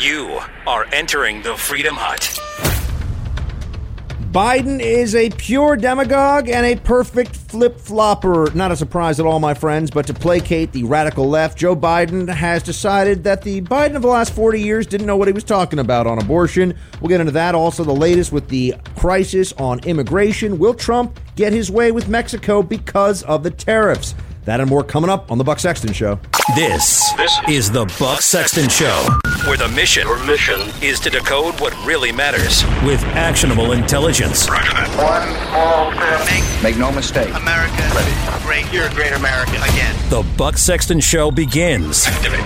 You are entering the Freedom Hut. Biden is a pure demagogue and a perfect flip flopper. Not a surprise at all, my friends, but to placate the radical left, Joe Biden has decided that the Biden of the last 40 years didn't know what he was talking about on abortion. We'll get into that. Also, the latest with the crisis on immigration. Will Trump get his way with Mexico because of the tariffs? That and more coming up on the Buck Sexton Show. This, this is the Buck Sexton Show, where the mission, Your mission is to decode what really matters with actionable intelligence. One small step. Make no mistake. America great. You're a great American again. The Buck Sexton Show begins Activate.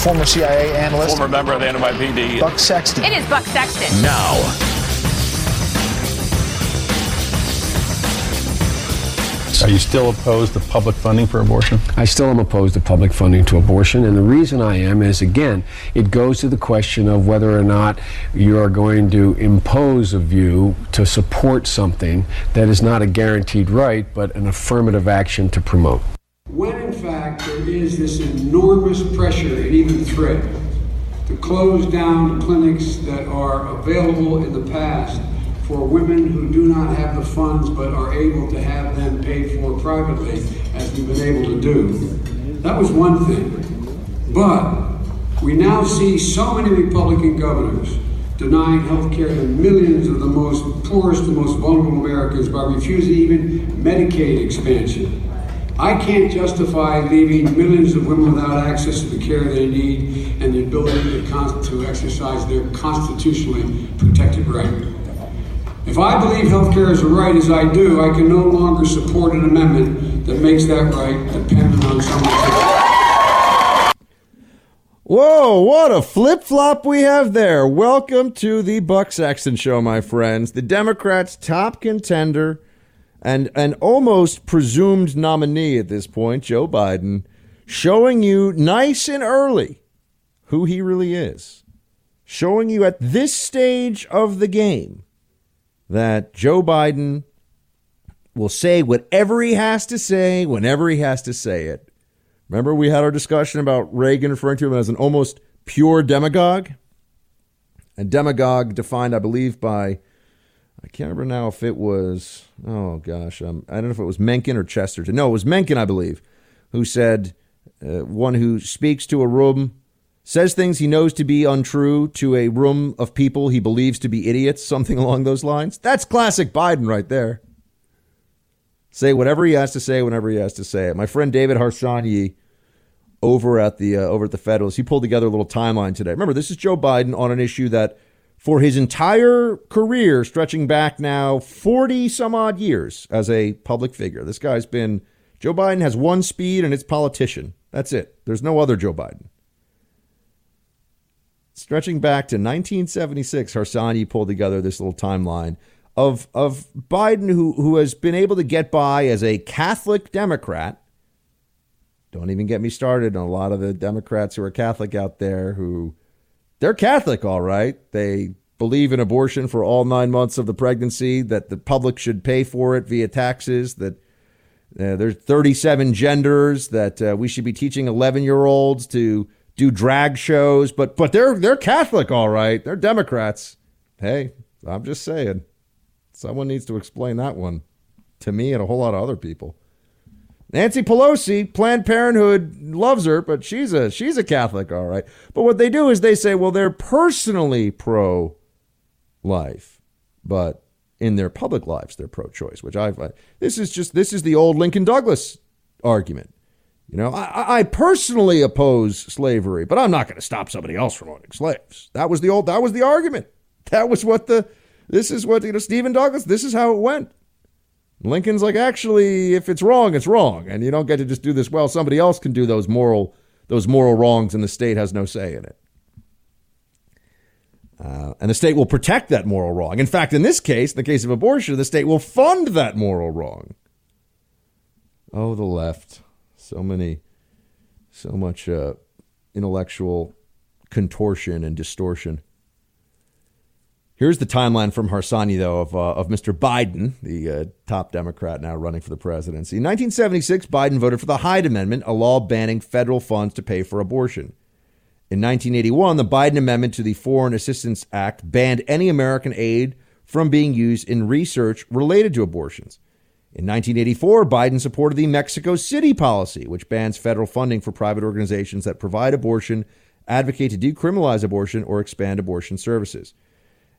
Former CIA analyst former member of the NYPD. Buck Sexton. It is Buck Sexton. now. Are you still opposed to public funding for abortion? I still am opposed to public funding to abortion, and the reason I am is again, it goes to the question of whether or not you are going to impose a view to support something that is not a guaranteed right, but an affirmative action to promote. when in fact there is this enormous pressure and even threat to close down clinics that are available in the past for women who do not have the funds but are able to have them paid for privately, as we've been able to do. That was one thing. But we now see so many Republican governors denying health care to millions of the most poorest and most vulnerable Americans by refusing even Medicaid expansion. I can't justify leaving millions of women without access to the care they need and the ability to, to exercise their constitutionally protected right. If I believe health care is a right as I do, I can no longer support an amendment that makes that right dependent on someone. Whoa, what a flip flop we have there. Welcome to the Buck Sexton Show, my friends. The Democrats' top contender and an almost presumed nominee at this point, Joe Biden, showing you nice and early who he really is. Showing you at this stage of the game that Joe Biden will say whatever he has to say whenever he has to say it. Remember, we had our discussion about Reagan referring to him as an almost pure demagogue? A demagogue defined, I believe, by, I can't remember now if it was, oh gosh, um, I don't know if it was Mencken or Chesterton. No, it was Mencken, I believe, who said, uh, one who speaks to a room, says things he knows to be untrue to a room of people he believes to be idiots, something along those lines. That's classic Biden right there. Say whatever he has to say whenever he has to say it. My friend David Harsanyi over at the uh, over at the Federalist, he pulled together a little timeline today. Remember, this is Joe Biden on an issue that for his entire career, stretching back now 40 some odd years as a public figure. This guy's been Joe Biden has one speed and it's politician. That's it. There's no other Joe Biden. Stretching back to 1976, Harsanyi pulled together this little timeline of of Biden who who has been able to get by as a Catholic Democrat. Don't even get me started on a lot of the Democrats who are Catholic out there who they're Catholic all right. They believe in abortion for all 9 months of the pregnancy that the public should pay for it via taxes that uh, there's 37 genders that uh, we should be teaching 11-year-olds to do drag shows but but they're they're Catholic all right. They're Democrats. Hey, I'm just saying. Someone needs to explain that one to me and a whole lot of other people. Nancy Pelosi, Planned Parenthood loves her, but she's a she's a Catholic, all right. But what they do is they say, well, they're personally pro life, but in their public lives they're pro choice, which I find this is just this is the old Lincoln Douglas argument. You know, I, I personally oppose slavery, but I'm not going to stop somebody else from owning slaves. That was the old that was the argument. That was what the this is what, you know, Stephen Douglas, this is how it went. Lincoln's like, actually, if it's wrong, it's wrong. And you don't get to just do this. Well, somebody else can do those moral, those moral wrongs, and the state has no say in it. Uh, and the state will protect that moral wrong. In fact, in this case, in the case of abortion, the state will fund that moral wrong. Oh, the left. So many, so much uh, intellectual contortion and distortion. Here's the timeline from Harsanyi, though, of, uh, of Mr. Biden, the uh, top Democrat now running for the presidency. In 1976, Biden voted for the Hyde Amendment, a law banning federal funds to pay for abortion. In 1981, the Biden amendment to the Foreign Assistance Act banned any American aid from being used in research related to abortions. In 1984, Biden supported the Mexico City policy, which bans federal funding for private organizations that provide abortion, advocate to decriminalize abortion, or expand abortion services.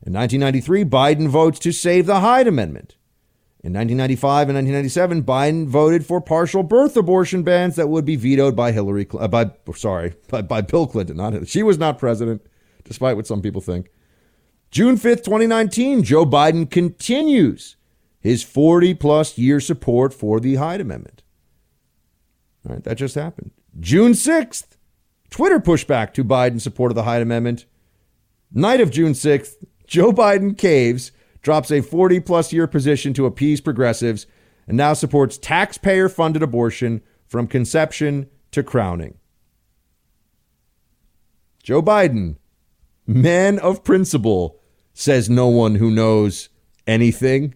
In 1993, Biden votes to save the Hyde Amendment. In 1995 and 1997, Biden voted for partial birth abortion bans that would be vetoed by Hillary, uh, by sorry, by, by Bill Clinton. Not she was not president, despite what some people think. June 5th, 2019, Joe Biden continues his 40 plus year support for the Hyde Amendment. All right, that just happened. June 6th, Twitter pushback to Biden's support of the Hyde Amendment. Night of June 6th, Joe Biden caves, drops a 40 plus year position to appease progressives, and now supports taxpayer funded abortion from conception to crowning. Joe Biden, man of principle, says no one who knows anything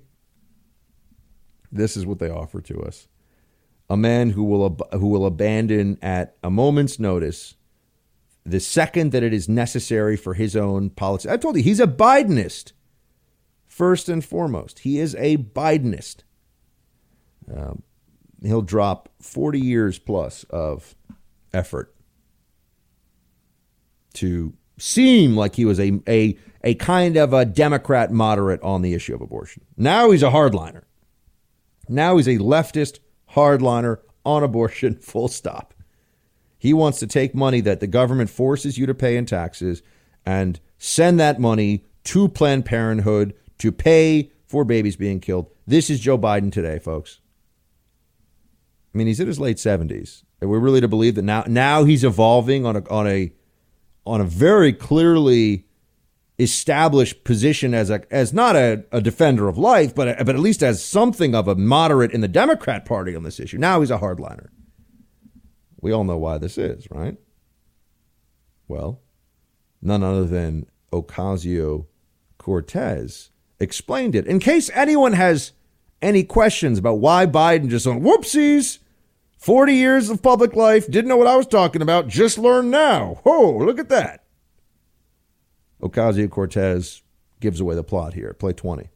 this is what they offer to us. A man who will ab- who will abandon at a moment's notice the second that it is necessary for his own policy. I told you he's a Bidenist. First and foremost, he is a Bidenist. Um, he'll drop 40 years plus of effort to seem like he was a, a, a kind of a Democrat moderate on the issue of abortion. Now he's a hardliner. Now he's a leftist hardliner on abortion, full stop. He wants to take money that the government forces you to pay in taxes and send that money to Planned Parenthood to pay for babies being killed. This is Joe Biden today, folks. I mean, he's in his late 70s. And we're really to believe that now now he's evolving on a on a on a very clearly established position as a as not a, a defender of life, but a, but at least as something of a moderate in the Democrat Party on this issue. Now he's a hardliner. We all know why this is, right? Well, none other than Ocasio Cortez explained it. In case anyone has any questions about why Biden just went, whoopsies, 40 years of public life, didn't know what I was talking about, just learned now. Oh, look at that. Ocasio Cortez gives away the plot here. Play 20.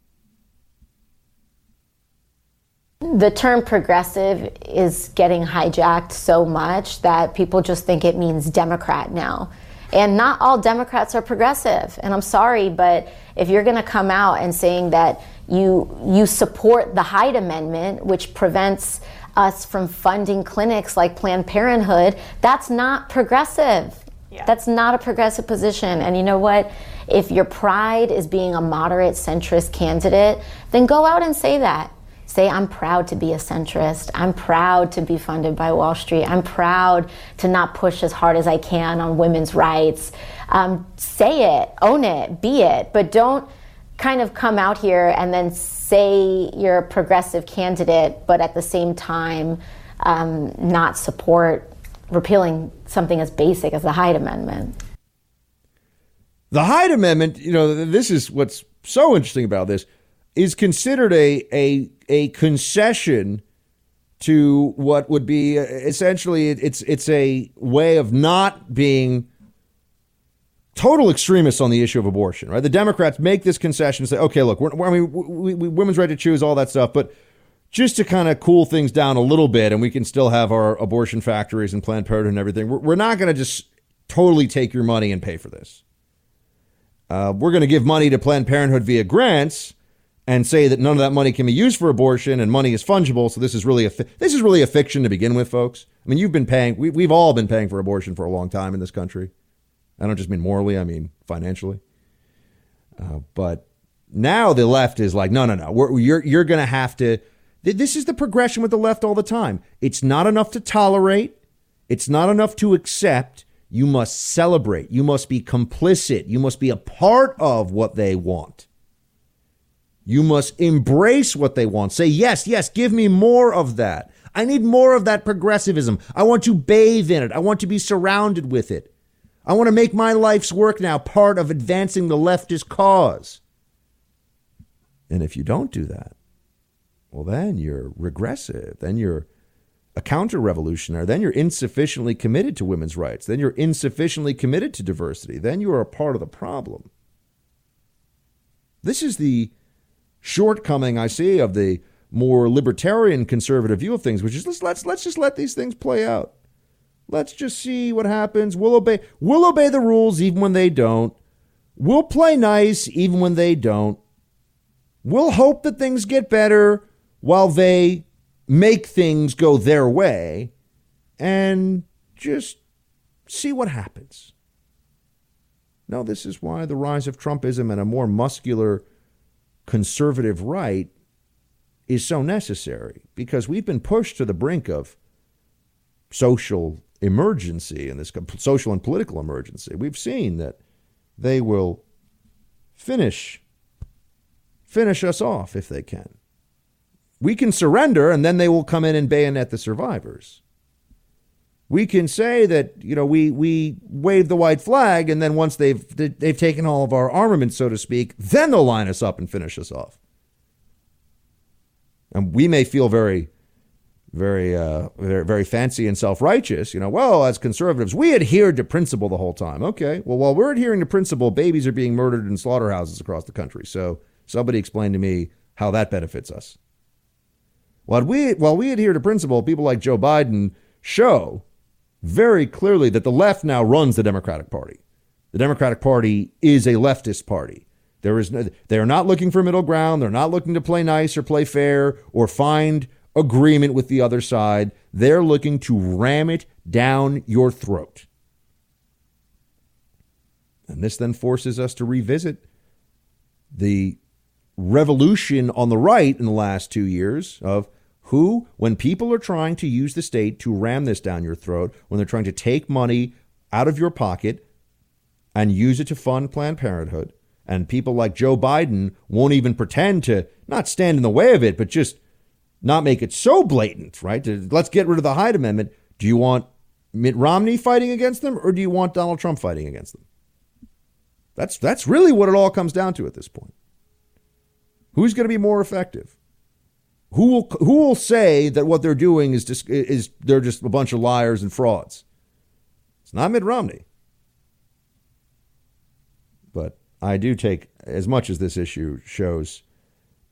The term progressive is getting hijacked so much that people just think it means Democrat now. And not all Democrats are progressive. And I'm sorry, but if you're going to come out and saying that you you support the Hyde Amendment, which prevents us from funding clinics like Planned Parenthood, that's not progressive. Yeah. That's not a progressive position. And you know what? If your pride is being a moderate centrist candidate, then go out and say that. Say, I'm proud to be a centrist. I'm proud to be funded by Wall Street. I'm proud to not push as hard as I can on women's rights. Um, say it, own it, be it, but don't kind of come out here and then say you're a progressive candidate, but at the same time um, not support repealing something as basic as the Hyde Amendment. The Hyde Amendment, you know, this is what's so interesting about this, is considered a a a concession to what would be uh, essentially it's it's a way of not being total extremists on the issue of abortion, right? The Democrats make this concession and say, okay, look, we're, I mean, we, we, women's right to choose, all that stuff, but just to kind of cool things down a little bit and we can still have our abortion factories and Planned Parenthood and everything, we're, we're not going to just totally take your money and pay for this. Uh, we're going to give money to Planned Parenthood via grants and say that none of that money can be used for abortion and money is fungible. So this is really a fi- this is really a fiction to begin with, folks. I mean, you've been paying. We, we've all been paying for abortion for a long time in this country. I don't just mean morally. I mean financially. Uh, but now the left is like, no, no, no. We're, you're you're going to have to this is the progression with the left all the time. It's not enough to tolerate, it's not enough to accept. You must celebrate. You must be complicit. You must be a part of what they want. You must embrace what they want. Say, yes, yes, give me more of that. I need more of that progressivism. I want to bathe in it. I want to be surrounded with it. I want to make my life's work now part of advancing the leftist cause. And if you don't do that, well, then you're regressive. Then you're a counter revolutionary, then you're insufficiently committed to women's rights. Then you're insufficiently committed to diversity. Then you are a part of the problem. This is the shortcoming I see of the more libertarian conservative view of things, which is let's let's let's just let these things play out. Let's just see what happens. We'll obey we'll obey the rules even when they don't. We'll play nice even when they don't. We'll hope that things get better while they make things go their way and just see what happens. No, this is why the rise of Trumpism and a more muscular conservative right is so necessary because we've been pushed to the brink of social emergency and this social and political emergency. We've seen that they will finish finish us off if they can. We can surrender and then they will come in and bayonet the survivors. We can say that, you know, we, we wave the white flag and then once they've, they've taken all of our armament, so to speak, then they'll line us up and finish us off. And we may feel very, very, uh, very, very fancy and self righteous. You know, well, as conservatives, we adhered to principle the whole time. Okay, well, while we're adhering to principle, babies are being murdered in slaughterhouses across the country. So somebody explain to me how that benefits us. While we, while we adhere to principle, people like Joe Biden show very clearly that the left now runs the Democratic Party. The Democratic Party is a leftist party. There is no, they are not looking for middle ground. They're not looking to play nice or play fair or find agreement with the other side. They're looking to ram it down your throat. And this then forces us to revisit the revolution on the right in the last two years of who, when people are trying to use the state to ram this down your throat, when they're trying to take money out of your pocket and use it to fund Planned Parenthood, and people like Joe Biden won't even pretend to not stand in the way of it, but just not make it so blatant, right? To, let's get rid of the Hyde Amendment. Do you want Mitt Romney fighting against them, or do you want Donald Trump fighting against them? That's that's really what it all comes down to at this point. Who's going to be more effective? Who will who will say that what they're doing is just is they're just a bunch of liars and frauds? It's not Mitt Romney. But I do take as much as this issue shows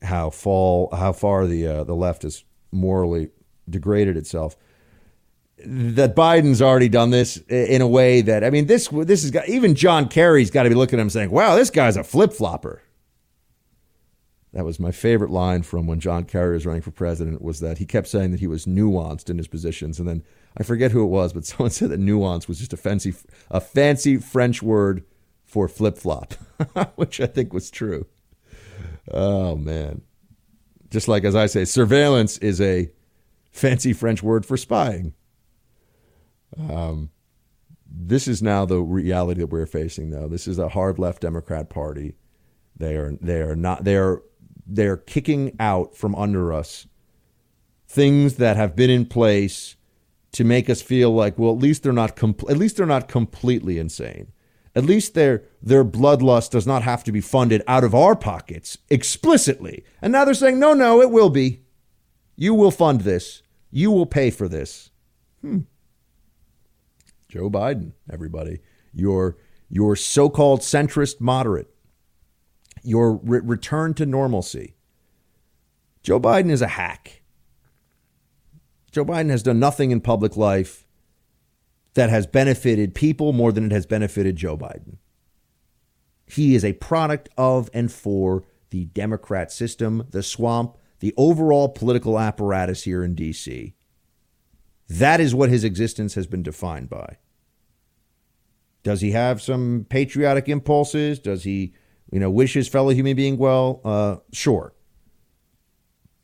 how fall how far the uh, the left has morally degraded itself. That Biden's already done this in a way that I mean this this got even John Kerry's got to be looking at him saying, "Wow, this guy's a flip flopper." That was my favorite line from when John Kerry was running for president was that he kept saying that he was nuanced in his positions. And then I forget who it was, but someone said that nuance was just a fancy, a fancy French word for flip flop, which I think was true. Oh, man. Just like as I say, surveillance is a fancy French word for spying. Um, this is now the reality that we're facing, though. This is a hard left Democrat Party. They are they are not they are they're kicking out from under us things that have been in place to make us feel like, well, at least they're not com- at least they're not completely insane. At least their their bloodlust does not have to be funded out of our pockets explicitly. And now they're saying, no, no, it will be. You will fund this. You will pay for this. Hmm. Joe Biden, everybody, your your so-called centrist moderate your re- return to normalcy. Joe Biden is a hack. Joe Biden has done nothing in public life that has benefited people more than it has benefited Joe Biden. He is a product of and for the Democrat system, the swamp, the overall political apparatus here in D.C. That is what his existence has been defined by. Does he have some patriotic impulses? Does he you know, wish his fellow human being well, uh, sure.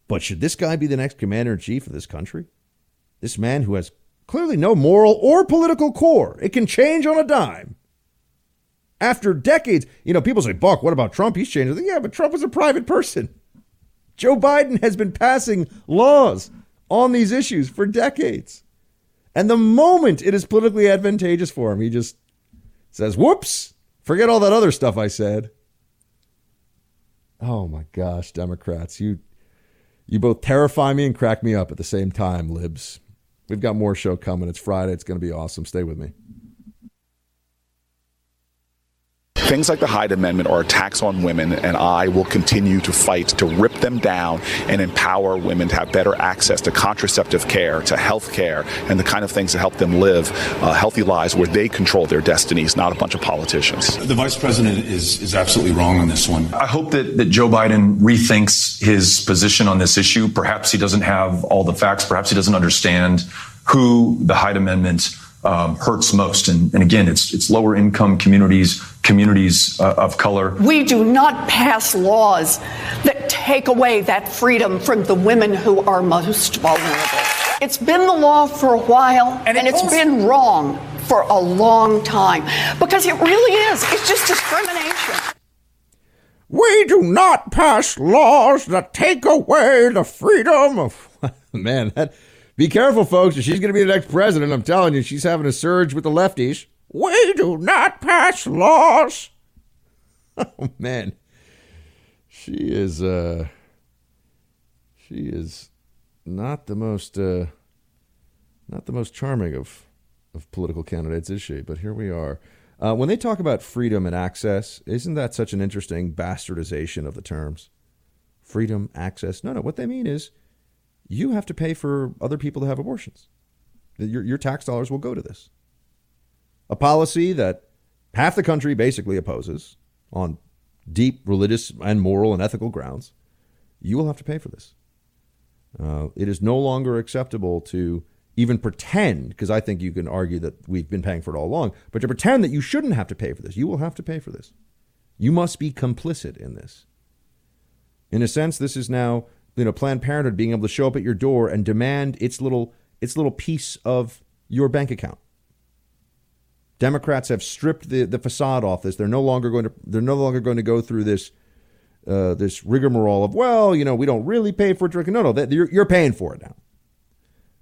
But should this guy be the next commander in chief of this country? This man who has clearly no moral or political core. It can change on a dime. After decades, you know, people say, Buck, what about Trump? He's changed. Yeah, but Trump is a private person. Joe Biden has been passing laws on these issues for decades. And the moment it is politically advantageous for him, he just says, whoops, forget all that other stuff I said. Oh my gosh, Democrats, you you both terrify me and crack me up at the same time, libs. We've got more show coming. It's Friday. It's going to be awesome. Stay with me. Things like the Hyde Amendment are attacks on women, and I will continue to fight to rip them down and empower women to have better access to contraceptive care, to health care, and the kind of things that help them live uh, healthy lives where they control their destinies, not a bunch of politicians. The vice president is, is absolutely wrong on this one. I hope that, that Joe Biden rethinks his position on this issue. Perhaps he doesn't have all the facts, perhaps he doesn't understand who the Hyde Amendment um, hurts most. And, and, again, it's it's lower income communities, communities uh, of color. We do not pass laws that take away that freedom from the women who are most vulnerable. It's been the law for a while, and, and it's also- been wrong for a long time because it really is. It's just discrimination. We do not pass laws that take away the freedom of. Man, that be careful, folks. She's going to be the next president. I'm telling you, she's having a surge with the lefties. We do not pass laws. Oh man, she is. uh She is not the most. uh Not the most charming of of political candidates, is she? But here we are. Uh, when they talk about freedom and access, isn't that such an interesting bastardization of the terms? Freedom, access. No, no. What they mean is you have to pay for other people to have abortions. Your, your tax dollars will go to this. A policy that half the country basically opposes on deep religious and moral and ethical grounds. You will have to pay for this. Uh, it is no longer acceptable to even pretend, because I think you can argue that we've been paying for it all along, but to pretend that you shouldn't have to pay for this. You will have to pay for this. You must be complicit in this. In a sense, this is now you know Planned Parenthood being able to show up at your door and demand its little its little piece of your bank account. Democrats have stripped the, the facade off this. They're no longer going to they're no longer going to go through this uh, this rigmarole of well, you know, we don't really pay for it. No, no, you're, you're paying for it now.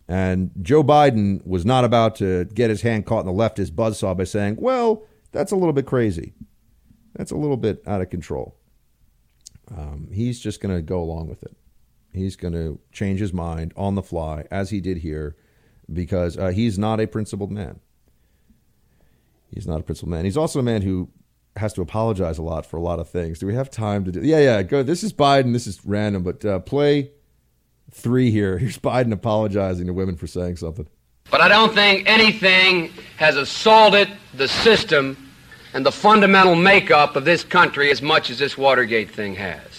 And Joe Biden was not about to get his hand caught in the leftist buzzsaw by saying, well, that's a little bit crazy. That's a little bit out of control. Um, he's just going to go along with it. He's going to change his mind on the fly, as he did here, because uh, he's not a principled man. He's not a principled man. He's also a man who has to apologize a lot for a lot of things. Do we have time to do? Yeah, yeah. Go. This is Biden. This is random, but uh, play three here. Here's Biden apologizing to women for saying something. But I don't think anything has assaulted the system and the fundamental makeup of this country as much as this Watergate thing has.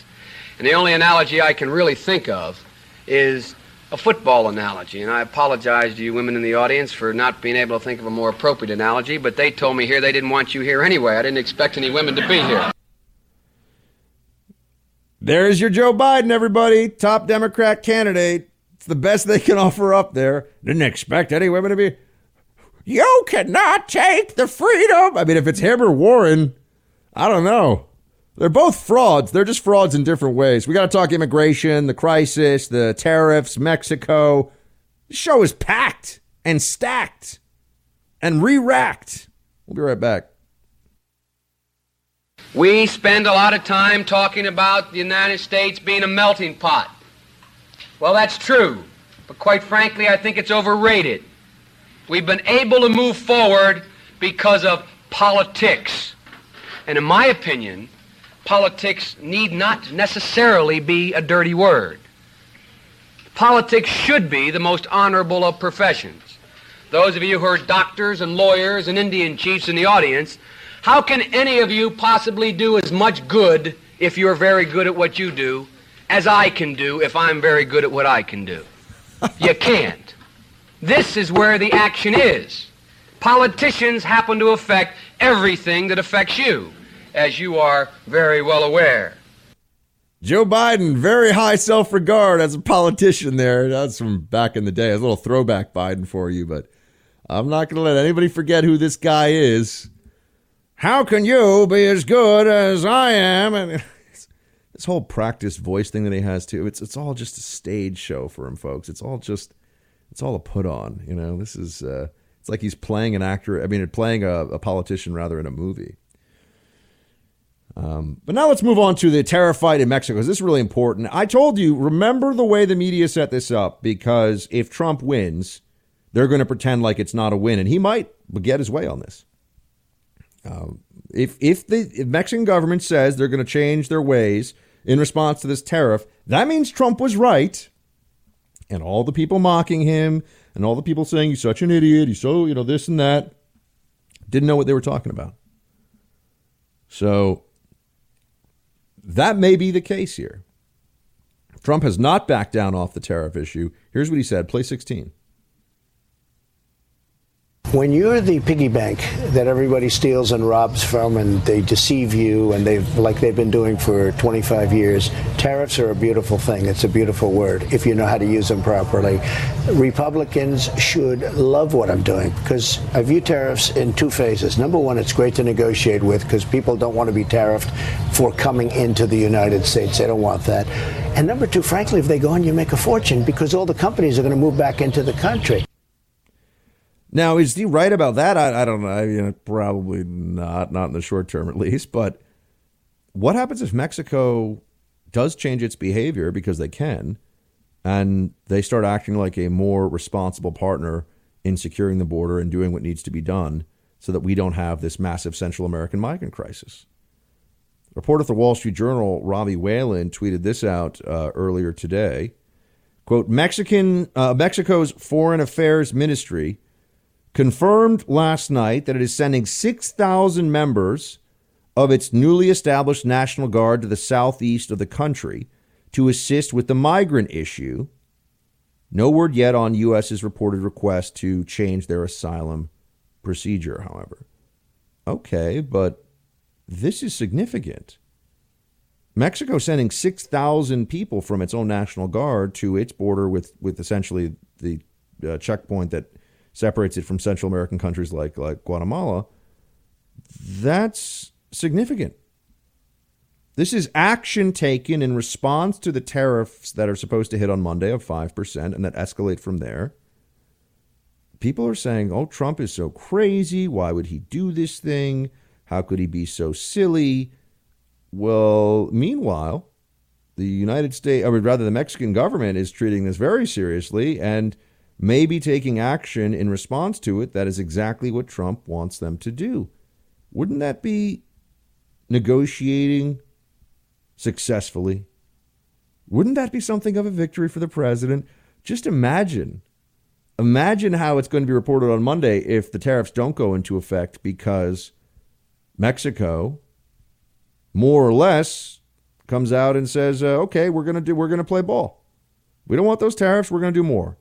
And the only analogy I can really think of is a football analogy. And I apologize to you women in the audience for not being able to think of a more appropriate analogy, but they told me here they didn't want you here anyway. I didn't expect any women to be here. There's your Joe Biden, everybody. Top Democrat candidate. It's the best they can offer up there. Didn't expect any women to be. You cannot take the freedom. I mean, if it's him or Warren, I don't know. They're both frauds. They're just frauds in different ways. We got to talk immigration, the crisis, the tariffs, Mexico. The show is packed and stacked and re racked. We'll be right back. We spend a lot of time talking about the United States being a melting pot. Well, that's true. But quite frankly, I think it's overrated. We've been able to move forward because of politics. And in my opinion, politics need not necessarily be a dirty word. Politics should be the most honorable of professions. Those of you who are doctors and lawyers and Indian chiefs in the audience, how can any of you possibly do as much good if you're very good at what you do as I can do if I'm very good at what I can do? you can't. This is where the action is. Politicians happen to affect everything that affects you as you are very well aware. Joe Biden, very high self regard as a politician there. That's from back in the day. A little throwback Biden for you, but I'm not going to let anybody forget who this guy is. How can you be as good as I am? And this whole practice voice thing that he has too. It's it's all just a stage show for him, folks. It's all just it's all a put on. You know, this is uh, it's like he's playing an actor. I mean, playing a, a politician rather in a movie. Um, but now let's move on to the fight in Mexico. This is really important. I told you, remember the way the media set this up because if Trump wins, they're going to pretend like it's not a win, and he might get his way on this. Um, if if the if Mexican government says they're going to change their ways in response to this tariff, that means Trump was right, and all the people mocking him and all the people saying he's such an idiot, he's so you know this and that, didn't know what they were talking about. So that may be the case here. Trump has not backed down off the tariff issue. Here's what he said play 16. When you're the piggy bank that everybody steals and robs from and they deceive you and they've like they've been doing for 25 years, tariffs are a beautiful thing. It's a beautiful word if you know how to use them properly. Republicans should love what I'm doing because I view tariffs in two phases. Number one, it's great to negotiate with because people don't want to be tariffed for coming into the United States. They don't want that. And number two, frankly, if they go in, you make a fortune because all the companies are going to move back into the country. Now, is he right about that? I, I don't know. I mean, probably not, not in the short term at least. But what happens if Mexico does change its behavior because they can, and they start acting like a more responsible partner in securing the border and doing what needs to be done so that we don't have this massive Central American migrant crisis? Reporter for the Wall Street Journal, Robbie Whelan, tweeted this out uh, earlier today. Quote, Mexican, uh, Mexico's Foreign Affairs Ministry confirmed last night that it is sending 6,000 members of its newly established National Guard to the southeast of the country to assist with the migrant issue. No word yet on U.S.'s reported request to change their asylum procedure, however. Okay, but this is significant. Mexico sending 6,000 people from its own National Guard to its border with, with essentially the uh, checkpoint that separates it from Central American countries like, like Guatemala, that's significant. This is action taken in response to the tariffs that are supposed to hit on Monday of 5% and that escalate from there. People are saying, oh, Trump is so crazy. Why would he do this thing? How could he be so silly? Well, meanwhile, the United States, or rather, the Mexican government is treating this very seriously and may be taking action in response to it. That is exactly what Trump wants them to do. Wouldn't that be negotiating successfully? Wouldn't that be something of a victory for the president? Just imagine. Imagine how it's going to be reported on Monday if the tariffs don't go into effect because Mexico, more or less, comes out and says, uh, "Okay, we're going to do. We're going to play ball. We don't want those tariffs. We're going to do more."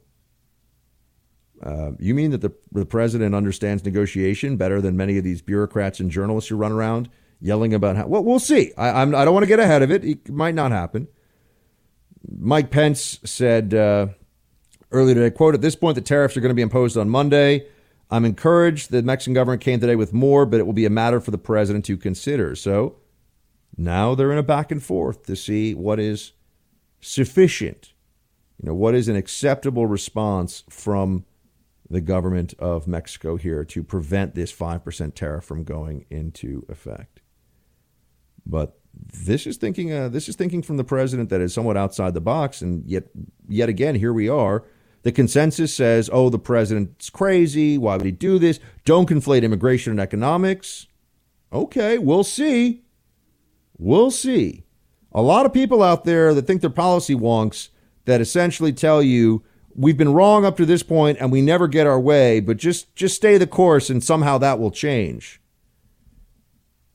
Uh, you mean that the, the president understands negotiation better than many of these bureaucrats and journalists who run around yelling about how? Well, we'll see. I, I'm, I don't want to get ahead of it. It might not happen. Mike Pence said uh, earlier today, quote, at this point, the tariffs are going to be imposed on Monday. I'm encouraged the Mexican government came today with more, but it will be a matter for the president to consider. So now they're in a back and forth to see what is sufficient. You know, what is an acceptable response from the government of Mexico here to prevent this 5% tariff from going into effect. But this is thinking uh, this is thinking from the president that is somewhat outside the box and yet yet again here we are. The consensus says oh the president's crazy. Why would he do this? Don't conflate immigration and economics. Okay we'll see. We'll see. A lot of people out there that think they're policy wonks that essentially tell you we've been wrong up to this point and we never get our way, but just just stay the course and somehow that will change.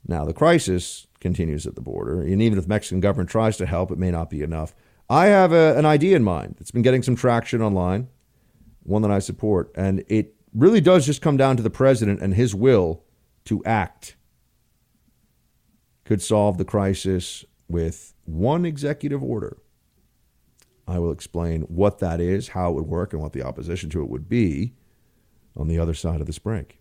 Now the crisis continues at the border, and even if the Mexican government tries to help, it may not be enough. I have a, an idea in mind that's been getting some traction online, one that I support, and it really does just come down to the president and his will to act. Could solve the crisis with one executive order. I will explain what that is, how it would work, and what the opposition to it would be on the other side of this break.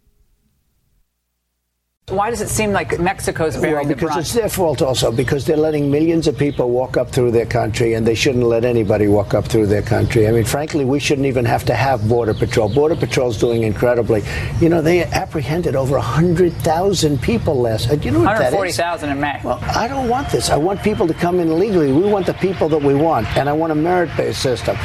Why does it seem like Mexico's bearing well, because the it's their fault also because they're letting millions of people walk up through their country and they shouldn't let anybody walk up through their country. I mean, frankly, we shouldn't even have to have border patrol. Border patrol's doing incredibly. You know, they apprehended over 100,000 people last. Uh, do you know what 140,000 in May. Well, I don't want this. I want people to come in legally. We want the people that we want, and I want a merit-based system.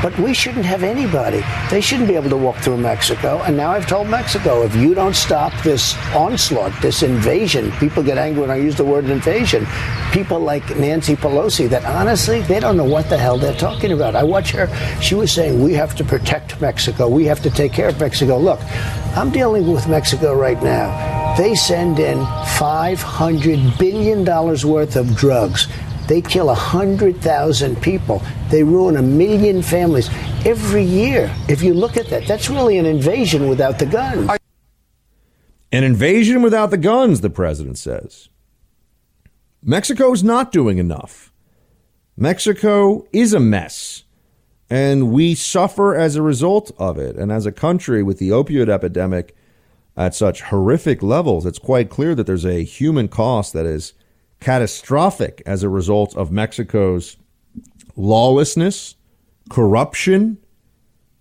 But we shouldn't have anybody. They shouldn't be able to walk through Mexico. And now I've told Mexico if you don't stop this onslaught, this invasion, people get angry when I use the word invasion. People like Nancy Pelosi, that honestly, they don't know what the hell they're talking about. I watch her. She was saying, we have to protect Mexico. We have to take care of Mexico. Look, I'm dealing with Mexico right now. They send in $500 billion worth of drugs. They kill 100,000 people. They ruin a million families every year. If you look at that, that's really an invasion without the guns. An invasion without the guns, the president says. Mexico's not doing enough. Mexico is a mess, and we suffer as a result of it. And as a country with the opioid epidemic at such horrific levels, it's quite clear that there's a human cost that is catastrophic as a result of Mexico's lawlessness, corruption,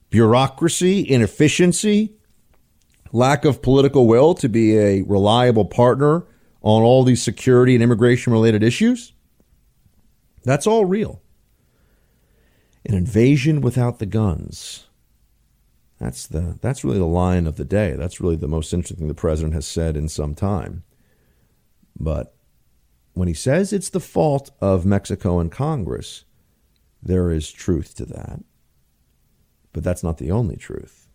bureaucracy, inefficiency, lack of political will to be a reliable partner on all these security and immigration related issues. That's all real. An invasion without the guns. That's the that's really the line of the day. That's really the most interesting thing the president has said in some time. But when he says it's the fault of Mexico and Congress, there is truth to that. But that's not the only truth.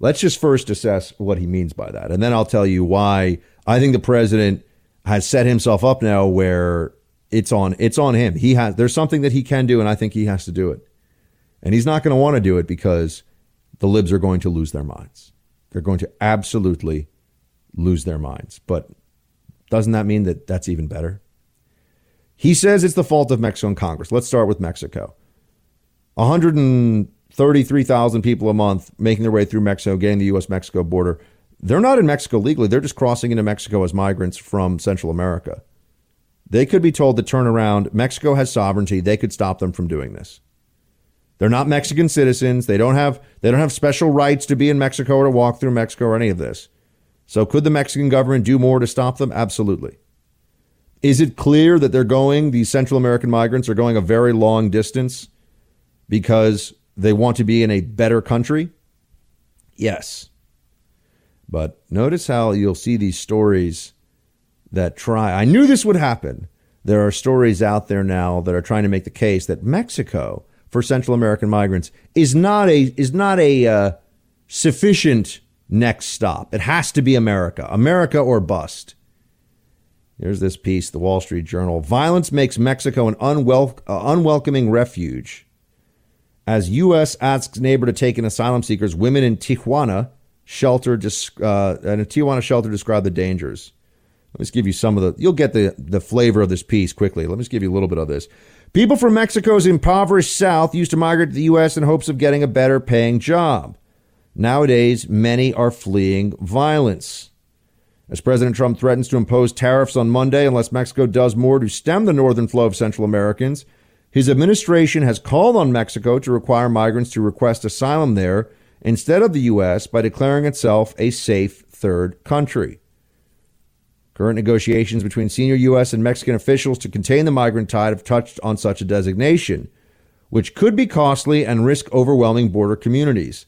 Let's just first assess what he means by that. And then I'll tell you why I think the president has set himself up now where it's on it's on him. He has there's something that he can do and I think he has to do it. And he's not going to want to do it because the libs are going to lose their minds. They're going to absolutely lose their minds. But doesn't that mean that that's even better? He says it's the fault of Mexico and Congress. Let's start with Mexico. 133,000 people a month making their way through Mexico, getting the U.S. Mexico border. They're not in Mexico legally. They're just crossing into Mexico as migrants from Central America. They could be told to turn around. Mexico has sovereignty. They could stop them from doing this. They're not Mexican citizens. They don't have they don't have special rights to be in Mexico or to walk through Mexico or any of this. So could the Mexican government do more to stop them? Absolutely. Is it clear that they're going, these Central American migrants are going a very long distance because they want to be in a better country? Yes. But notice how you'll see these stories that try. I knew this would happen. There are stories out there now that are trying to make the case that Mexico for Central American migrants is not a is not a uh, sufficient next stop. It has to be America, America or bust. Here's this piece, the Wall Street Journal. Violence makes Mexico an unwel- uh, unwelcoming refuge. As U.S. asks neighbor to take in asylum seekers, women in Tijuana shelter, uh, in a Tijuana shelter describe the dangers. Let me just give you some of the, you'll get the, the flavor of this piece quickly. Let me just give you a little bit of this. People from Mexico's impoverished South used to migrate to the U.S. in hopes of getting a better paying job. Nowadays, many are fleeing violence. As President Trump threatens to impose tariffs on Monday unless Mexico does more to stem the northern flow of Central Americans, his administration has called on Mexico to require migrants to request asylum there instead of the U.S. by declaring itself a safe third country. Current negotiations between senior U.S. and Mexican officials to contain the migrant tide have touched on such a designation, which could be costly and risk overwhelming border communities.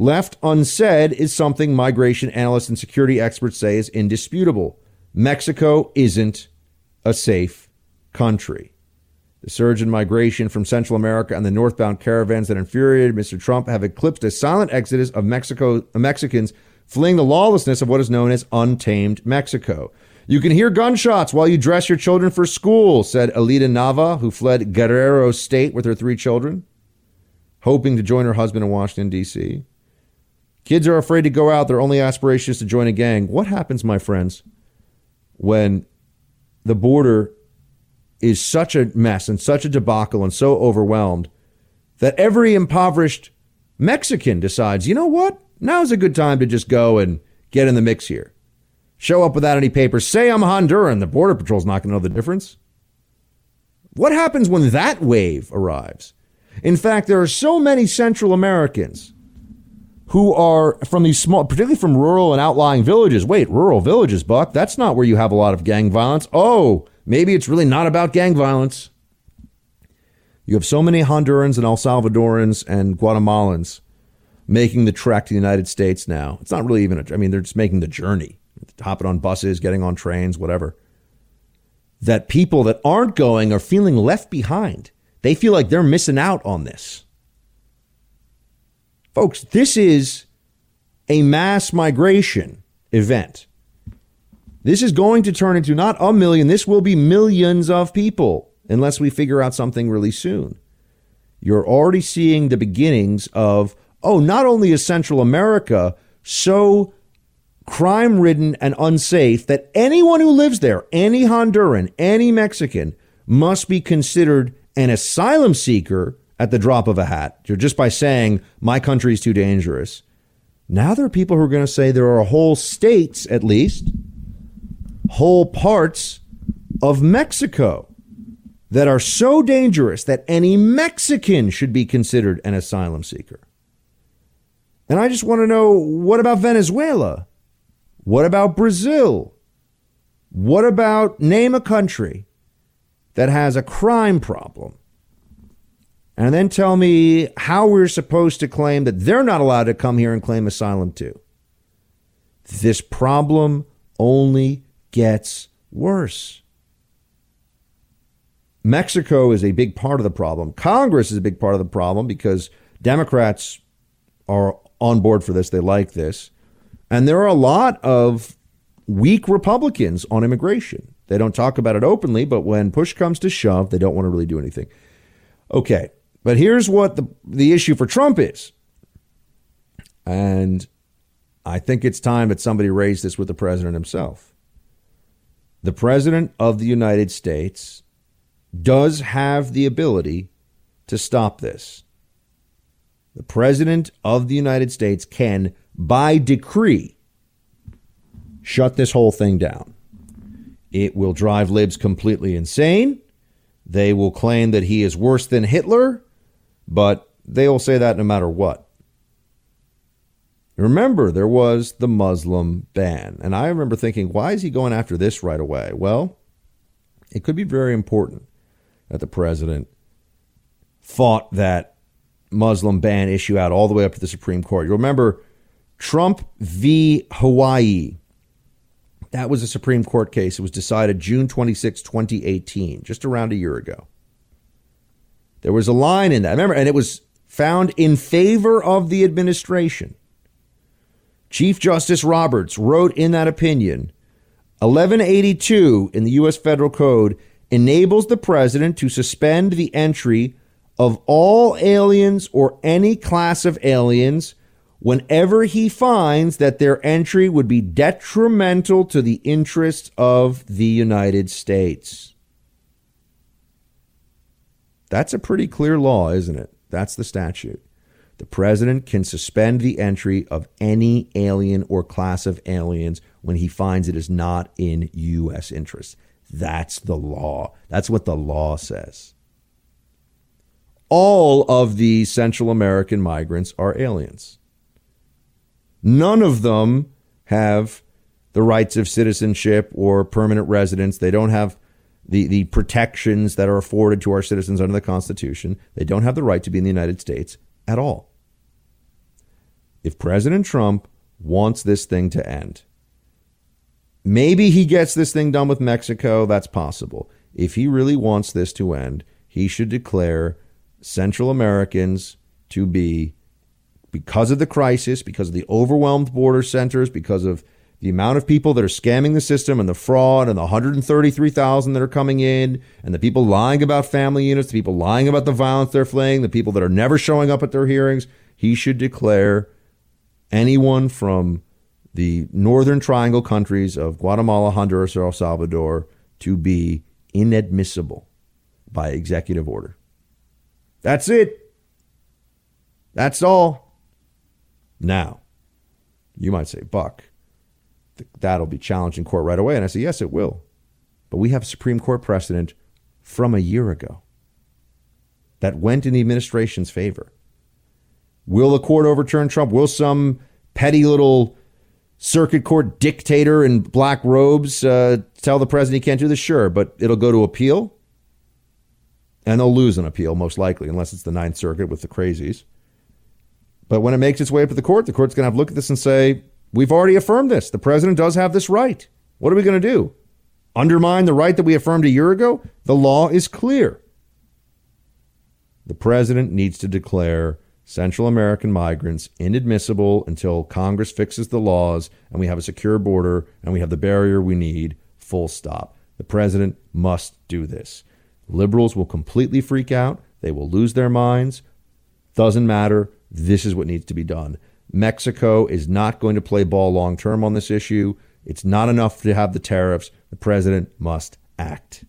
Left unsaid is something migration analysts and security experts say is indisputable. Mexico isn't a safe country. The surge in migration from Central America and the northbound caravans that infuriated Mr. Trump have eclipsed a silent exodus of Mexico Mexicans fleeing the lawlessness of what is known as untamed Mexico. You can hear gunshots while you dress your children for school, said Alida Nava, who fled Guerrero State with her three children, hoping to join her husband in Washington, D.C. Kids are afraid to go out. Their only aspiration is to join a gang. What happens, my friends, when the border is such a mess and such a debacle and so overwhelmed that every impoverished Mexican decides, you know what? Now's a good time to just go and get in the mix here. Show up without any papers. Say I'm Honduran. The Border Patrol's not going to know the difference. What happens when that wave arrives? In fact, there are so many Central Americans who are from these small, particularly from rural and outlying villages. Wait, rural villages, Buck? That's not where you have a lot of gang violence. Oh, maybe it's really not about gang violence. You have so many Hondurans and El Salvadorans and Guatemalans making the trek to the United States now. It's not really even a, I mean, they're just making the journey, hopping on buses, getting on trains, whatever. That people that aren't going are feeling left behind. They feel like they're missing out on this. Folks, this is a mass migration event. This is going to turn into not a million, this will be millions of people unless we figure out something really soon. You're already seeing the beginnings of, oh, not only is Central America so crime ridden and unsafe that anyone who lives there, any Honduran, any Mexican, must be considered an asylum seeker at the drop of a hat. Just by saying, my country is too dangerous. Now there are people who are going to say there are whole states, at least, whole parts of Mexico that are so dangerous that any Mexican should be considered an asylum seeker. And I just want to know what about Venezuela? What about Brazil? What about name a country that has a crime problem? And then tell me how we're supposed to claim that they're not allowed to come here and claim asylum too. This problem only gets worse. Mexico is a big part of the problem. Congress is a big part of the problem because Democrats are on board for this. They like this. And there are a lot of weak Republicans on immigration. They don't talk about it openly, but when push comes to shove, they don't want to really do anything. Okay, but here's what the, the issue for Trump is. And I think it's time that somebody raised this with the president himself. The president of the United States does have the ability to stop this. The president of the United States can, by decree, shut this whole thing down. It will drive libs completely insane. They will claim that he is worse than Hitler, but they will say that no matter what. Remember, there was the Muslim ban. And I remember thinking, why is he going after this right away? Well, it could be very important that the president fought that Muslim ban issue out all the way up to the Supreme Court. You remember Trump v. Hawaii. That was a Supreme Court case. It was decided June 26, 2018, just around a year ago. There was a line in that. Remember, and it was found in favor of the administration. Chief Justice Roberts wrote in that opinion 1182 in the U.S. Federal Code enables the president to suspend the entry of all aliens or any class of aliens whenever he finds that their entry would be detrimental to the interests of the United States. That's a pretty clear law, isn't it? That's the statute. The president can suspend the entry of any alien or class of aliens when he finds it is not in U.S. interest. That's the law. That's what the law says. All of the Central American migrants are aliens. None of them have the rights of citizenship or permanent residence. They don't have the, the protections that are afforded to our citizens under the Constitution. They don't have the right to be in the United States at all. If President Trump wants this thing to end, maybe he gets this thing done with Mexico. That's possible. If he really wants this to end, he should declare Central Americans to be, because of the crisis, because of the overwhelmed border centers, because of the amount of people that are scamming the system and the fraud and the 133,000 that are coming in and the people lying about family units, the people lying about the violence they're fleeing, the people that are never showing up at their hearings, he should declare anyone from the northern triangle countries of Guatemala, Honduras, or El Salvador to be inadmissible by executive order. That's it. That's all. Now, you might say, Buck, that'll be challenged in court right away. And I say, yes, it will. But we have Supreme Court precedent from a year ago that went in the administration's favor. Will the court overturn Trump? Will some petty little circuit court dictator in black robes uh, tell the president he can't do this? Sure, but it'll go to appeal. And they'll lose an appeal, most likely, unless it's the Ninth Circuit with the crazies. But when it makes its way up to the court, the court's going to have to look at this and say, we've already affirmed this. The president does have this right. What are we going to do? Undermine the right that we affirmed a year ago? The law is clear. The president needs to declare Central American migrants inadmissible until Congress fixes the laws and we have a secure border and we have the barrier we need, full stop. The president must do this. Liberals will completely freak out. They will lose their minds. Doesn't matter. This is what needs to be done. Mexico is not going to play ball long term on this issue. It's not enough to have the tariffs. The president must act.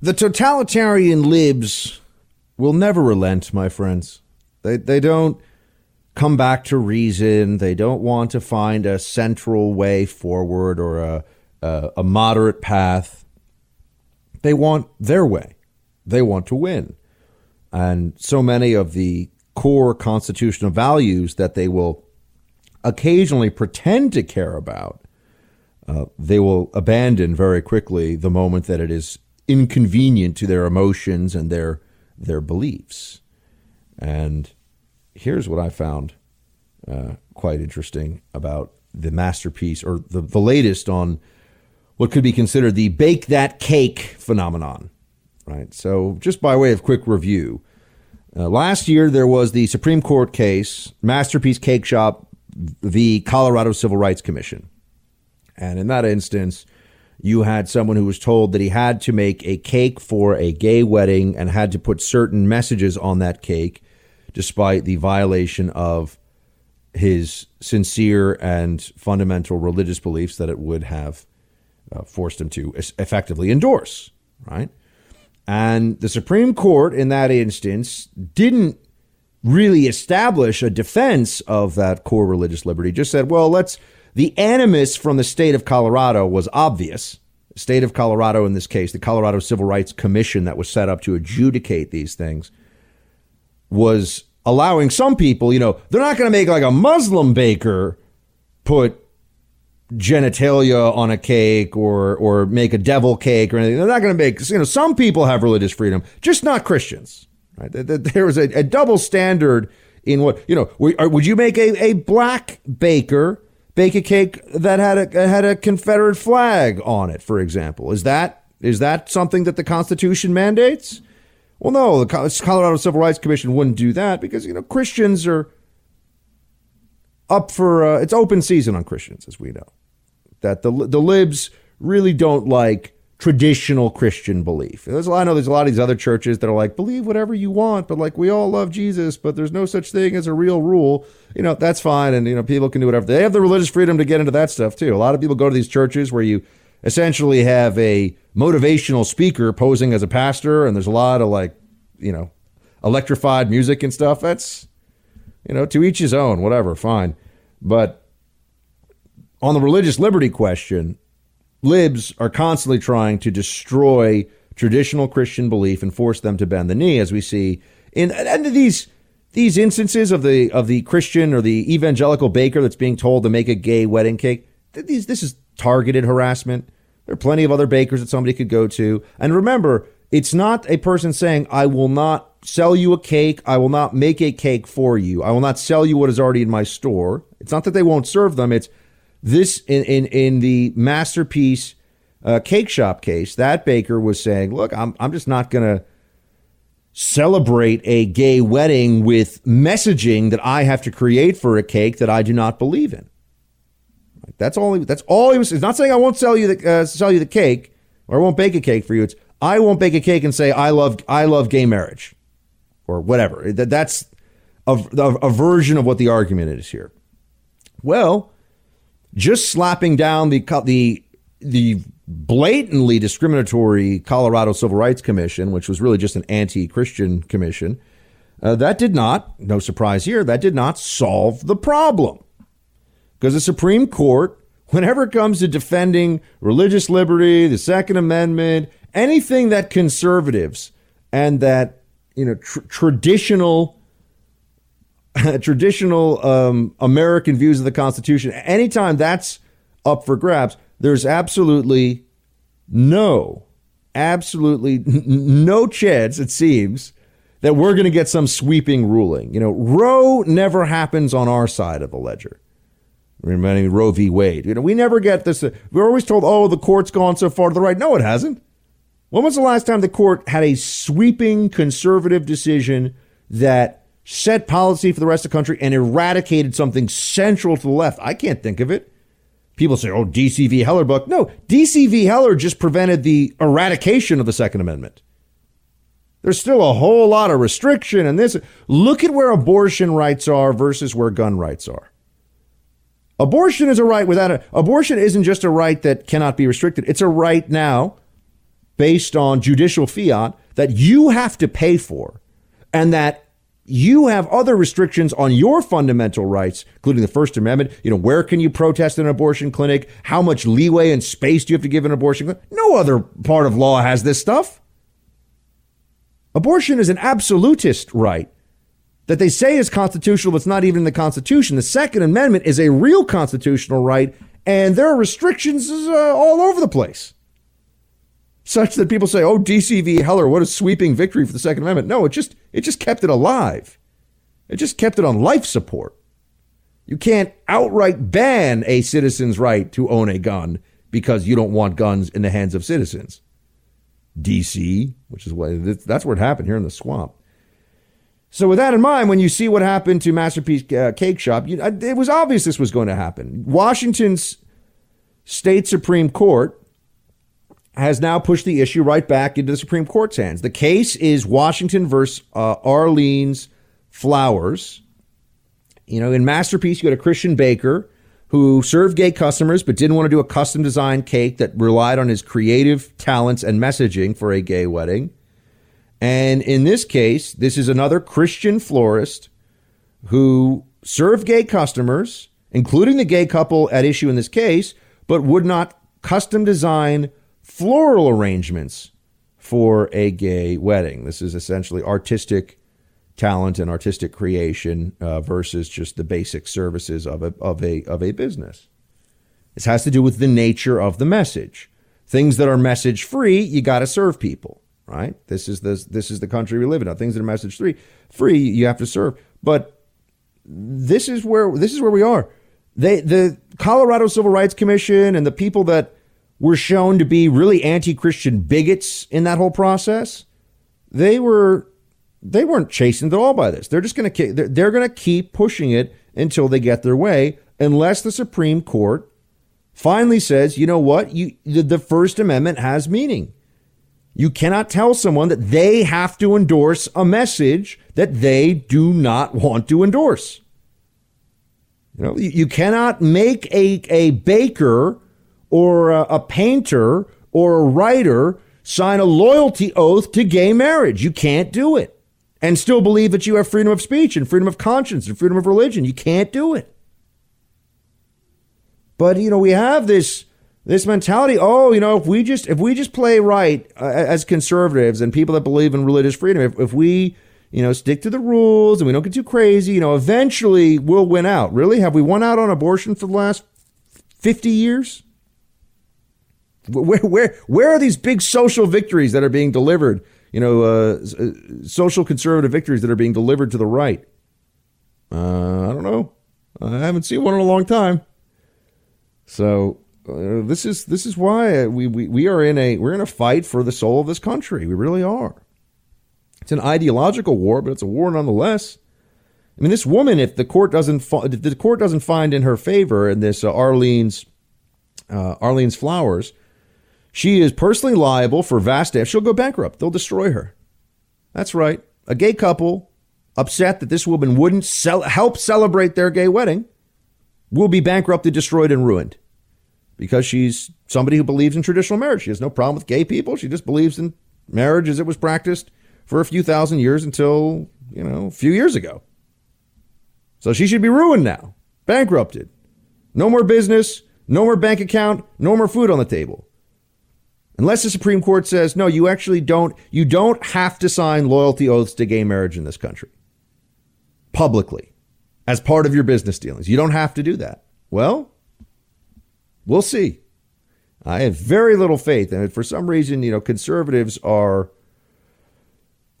The totalitarian libs will never relent, my friends. They, they don't come back to reason. They don't want to find a central way forward or a, a, a moderate path. They want their way. They want to win. And so many of the core constitutional values that they will occasionally pretend to care about, uh, they will abandon very quickly the moment that it is inconvenient to their emotions and their their beliefs. And here's what I found uh, quite interesting about the masterpiece or the, the latest on what could be considered the bake that cake phenomenon. Right. So, just by way of quick review, uh, last year there was the Supreme Court case, Masterpiece Cake Shop v. Colorado Civil Rights Commission. And in that instance, you had someone who was told that he had to make a cake for a gay wedding and had to put certain messages on that cake, despite the violation of his sincere and fundamental religious beliefs that it would have uh, forced him to effectively endorse, right? And the Supreme Court in that instance didn't really establish a defense of that core religious liberty, just said, well, let's the animus from the state of Colorado was obvious. The state of Colorado, in this case, the Colorado Civil Rights Commission that was set up to adjudicate these things, was allowing some people, you know, they're not going to make like a Muslim baker put genitalia on a cake or or make a devil cake or anything. They're not going to make, you know, some people have religious freedom, just not Christians. Right? There was a, a double standard in what, you know, would you make a, a black baker bake a cake that had a had a Confederate flag on it, for example. Is that is that something that the Constitution mandates? Well, no, the Colorado Civil Rights Commission wouldn't do that because you know Christians are up for uh, it's open season on Christians, as we know. That the the libs really don't like traditional Christian belief. There's a lot, I know there's a lot of these other churches that are like, believe whatever you want, but like we all love Jesus, but there's no such thing as a real rule. You know, that's fine. And, you know, people can do whatever. They have the religious freedom to get into that stuff too. A lot of people go to these churches where you essentially have a motivational speaker posing as a pastor, and there's a lot of like, you know, electrified music and stuff. That's, you know, to each his own, whatever, fine. But on the religious liberty question, libs are constantly trying to destroy traditional Christian belief and force them to bend the knee, as we see in and these these instances of the of the Christian or the evangelical baker that's being told to make a gay wedding cake. These this is targeted harassment. There are plenty of other bakers that somebody could go to. And remember, it's not a person saying, I will not sell you a cake. I will not make a cake for you. I will not sell you what is already in my store. It's not that they won't serve them. It's this in in, in the masterpiece uh, cake shop case. That baker was saying, "Look, I'm I'm just not going to." celebrate a gay wedding with messaging that I have to create for a cake that I do not believe in. That's all. He, that's all he was. He's not saying I won't sell you the uh, sell you the cake or I won't bake a cake for you. It's I won't bake a cake and say I love I love gay marriage or whatever. That that's a, a version of what the argument is here. Well, just slapping down the the the blatantly discriminatory Colorado Civil Rights Commission, which was really just an anti-Christian commission, uh, that did not, no surprise here, that did not solve the problem. Because the Supreme Court, whenever it comes to defending religious liberty, the Second Amendment, anything that conservatives and that you know tr- traditional traditional um, American views of the Constitution, anytime that's up for grabs, there's absolutely no absolutely no chance, it seems, that we're going to get some sweeping ruling. You know, Roe never happens on our side of the ledger. Remembering Roe v. Wade. You know, we never get this. Uh, we're always told, oh, the court's gone so far to the right. No, it hasn't. When was the last time the court had a sweeping conservative decision that set policy for the rest of the country and eradicated something central to the left? I can't think of it. People say, oh, DC v. Heller book. No, DC v. Heller just prevented the eradication of the Second Amendment. There's still a whole lot of restriction and this. Look at where abortion rights are versus where gun rights are. Abortion is a right without a abortion isn't just a right that cannot be restricted. It's a right now based on judicial fiat that you have to pay for and that you have other restrictions on your fundamental rights, including the First Amendment. You know, where can you protest an abortion clinic? How much leeway and space do you have to give an abortion clinic? No other part of law has this stuff. Abortion is an absolutist right that they say is constitutional, but it's not even in the Constitution. The Second Amendment is a real constitutional right, and there are restrictions uh, all over the place. Such that people say, "Oh, DC v. Heller, what a sweeping victory for the Second Amendment." No, it just it just kept it alive. It just kept it on life support. You can't outright ban a citizen's right to own a gun because you don't want guns in the hands of citizens. DC, which is what that's it happened here in the swamp. So, with that in mind, when you see what happened to Masterpiece uh, Cake Shop, you, uh, it was obvious this was going to happen. Washington's state Supreme Court has now pushed the issue right back into the Supreme Court's hands. The case is Washington versus uh, Arlene's Flowers. You know, in Masterpiece, you got a Christian baker who served gay customers but didn't want to do a custom designed cake that relied on his creative talents and messaging for a gay wedding. And in this case, this is another Christian florist who served gay customers, including the gay couple at issue in this case, but would not custom design floral arrangements for a gay wedding. This is essentially artistic talent and artistic creation uh, versus just the basic services of a, of, a, of a business. This has to do with the nature of the message. Things that are message free, you got to serve people right? This is the this is the country we live in. Now, things that are message free, free you have to serve. But this is where this is where we are. They the Colorado Civil Rights Commission and the people that were shown to be really anti-Christian bigots in that whole process, they were they weren't chastened at all by this. They're just going to they're, going to keep pushing it until they get their way, unless the Supreme Court finally says, you know what, you the First Amendment has meaning. You cannot tell someone that they have to endorse a message that they do not want to endorse. You know, you cannot make a, a baker or a, a painter or a writer sign a loyalty oath to gay marriage. You can't do it and still believe that you have freedom of speech and freedom of conscience and freedom of religion. You can't do it. But, you know, we have this this mentality oh you know if we just if we just play right uh, as conservatives and people that believe in religious freedom if, if we you know stick to the rules and we don't get too crazy you know eventually we'll win out really have we won out on abortion for the last 50 years where where where are these big social victories that are being delivered you know uh, uh social conservative victories that are being delivered to the right uh, i don't know i haven't seen one in a long time so uh, this is this is why we, we we are in a we're in a fight for the soul of this country. We really are. It's an ideological war, but it's a war nonetheless. I mean, this woman, if the court doesn't if the court doesn't find in her favor in this uh, Arlene's uh, Arlene's flowers, she is personally liable for vast damage. She'll go bankrupt. They'll destroy her. That's right. A gay couple upset that this woman wouldn't sell, help celebrate their gay wedding will be bankrupted, destroyed, and ruined because she's somebody who believes in traditional marriage. She has no problem with gay people. She just believes in marriage as it was practiced for a few thousand years until, you know, a few years ago. So she should be ruined now, bankrupted. No more business, no more bank account, no more food on the table. Unless the Supreme Court says, no, you actually don't, you don't have to sign loyalty oaths to gay marriage in this country publicly as part of your business dealings. You don't have to do that. Well, We'll see. I have very little faith. And for some reason, you know, conservatives are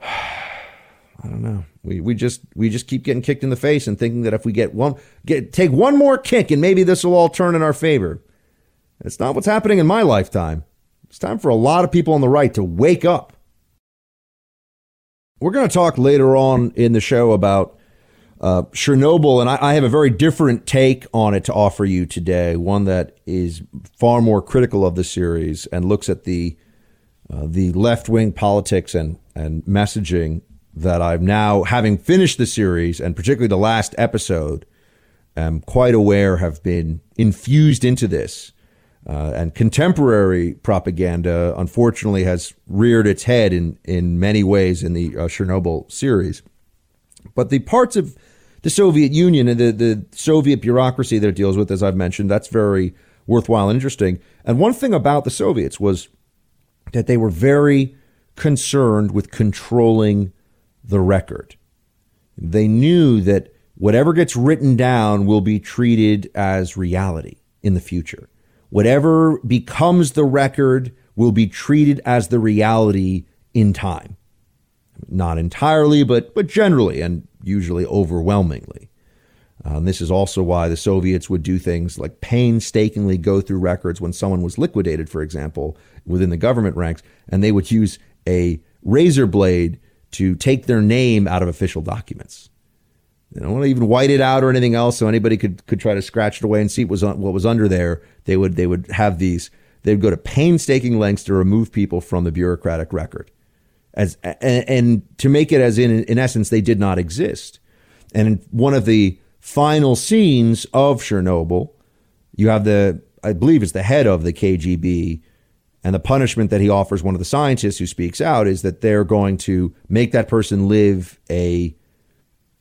I don't know. We, we just we just keep getting kicked in the face and thinking that if we get one get take one more kick and maybe this will all turn in our favor. It's not what's happening in my lifetime. It's time for a lot of people on the right to wake up. We're going to talk later on in the show about uh, Chernobyl, and I, I, have a very different take on it to offer you today. One that is far more critical of the series and looks at the uh, the left wing politics and and messaging that I'm now, having finished the series, and particularly the last episode, am quite aware have been infused into this. Uh, and contemporary propaganda, unfortunately, has reared its head in, in many ways in the uh, Chernobyl series. But the parts of the Soviet Union and the, the Soviet bureaucracy that it deals with, as I've mentioned, that's very worthwhile and interesting. And one thing about the Soviets was that they were very concerned with controlling the record. They knew that whatever gets written down will be treated as reality in the future. Whatever becomes the record will be treated as the reality in time. Not entirely, but, but generally and usually overwhelmingly. Um, this is also why the Soviets would do things like painstakingly go through records when someone was liquidated, for example, within the government ranks, and they would use a razor blade to take their name out of official documents. They don't want to even white it out or anything else, so anybody could could try to scratch it away and see what was what was under there. They would they would have these. They'd go to painstaking lengths to remove people from the bureaucratic record, as and, and to make it as in in essence they did not exist. And one of the final scenes of Chernobyl, you have the I believe it's the head of the KGB and the punishment that he offers one of the scientists who speaks out is that they're going to make that person live a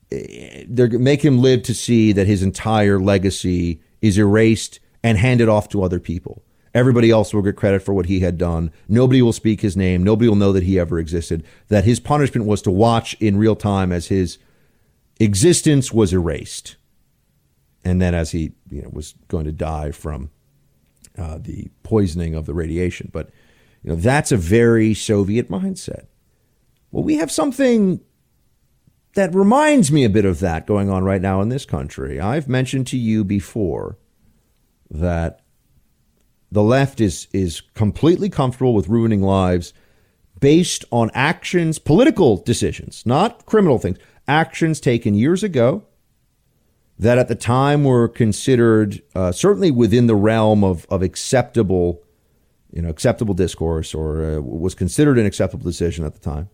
they're make him live to see that his entire legacy is erased and handed off to other people. Everybody else will get credit for what he had done. Nobody will speak his name. Nobody will know that he ever existed. That his punishment was to watch in real time as his existence was erased. And then as he you know, was going to die from uh, the poisoning of the radiation. But you know that's a very Soviet mindset. Well, we have something that reminds me a bit of that going on right now in this country. I've mentioned to you before that the left is is completely comfortable with ruining lives based on actions, political decisions, not criminal things, actions taken years ago that at the time were considered uh, certainly within the realm of, of acceptable, you know, acceptable discourse or uh, was considered an acceptable decision at the time.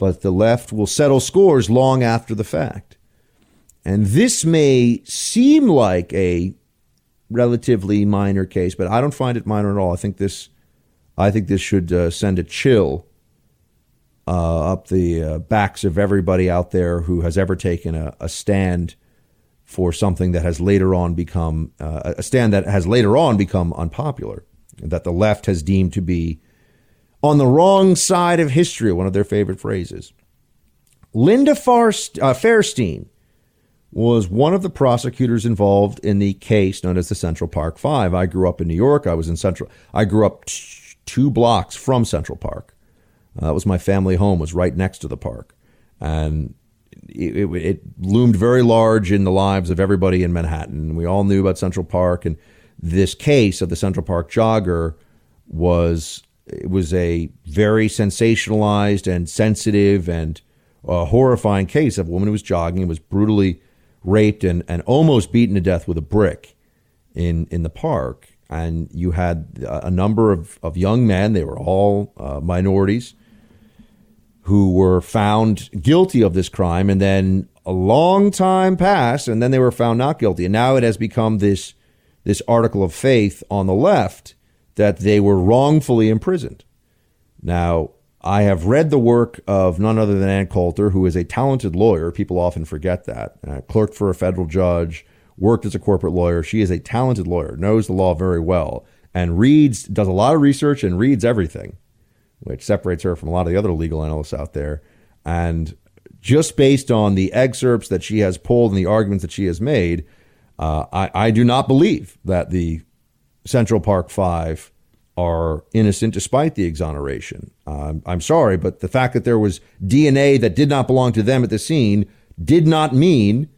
But the left will settle scores long after the fact. And this may seem like a relatively minor case, but I don't find it minor at all. I think this, I think this should uh, send a chill uh, up the uh, backs of everybody out there who has ever taken a, a stand for something that has later on become uh, a stand that has later on become unpopular, that the left has deemed to be on the wrong side of history, one of their favorite phrases. Linda Farst, uh, Fairstein was one of the prosecutors involved in the case known as the Central Park Five. I grew up in New York. I was in Central. I grew up t- two blocks from Central Park. Uh, that was my family home. Was right next to the park, and it, it, it, loomed very large in the lives of everybody in Manhattan. We all knew about Central Park, and this case of the Central Park jogger was it was a very sensationalized and sensitive and uh, horrifying case of a woman who was jogging and was brutally raped and, and almost beaten to death with a brick in in the park. And you had a number of, of young men; they were all uh, minorities who were found guilty of this crime, and then a long time passed, and then they were found not guilty. And now it has become this this article of faith on the left that they were wrongfully imprisoned. Now, I have read the work of none other than Ann Coulter, who is a talented lawyer. People often forget that. Uh, clerked for a federal judge, worked as a corporate lawyer. She is a talented lawyer, knows the law very well, and reads, does a lot of research and reads everything which separates her from a lot of the other legal analysts out there. And just based on the excerpts that she has pulled and the arguments that she has made, uh, I, I do not believe that the Central Park Five are innocent despite the exoneration. Um, I'm sorry, but the fact that there was DNA that did not belong to them at the scene did not mean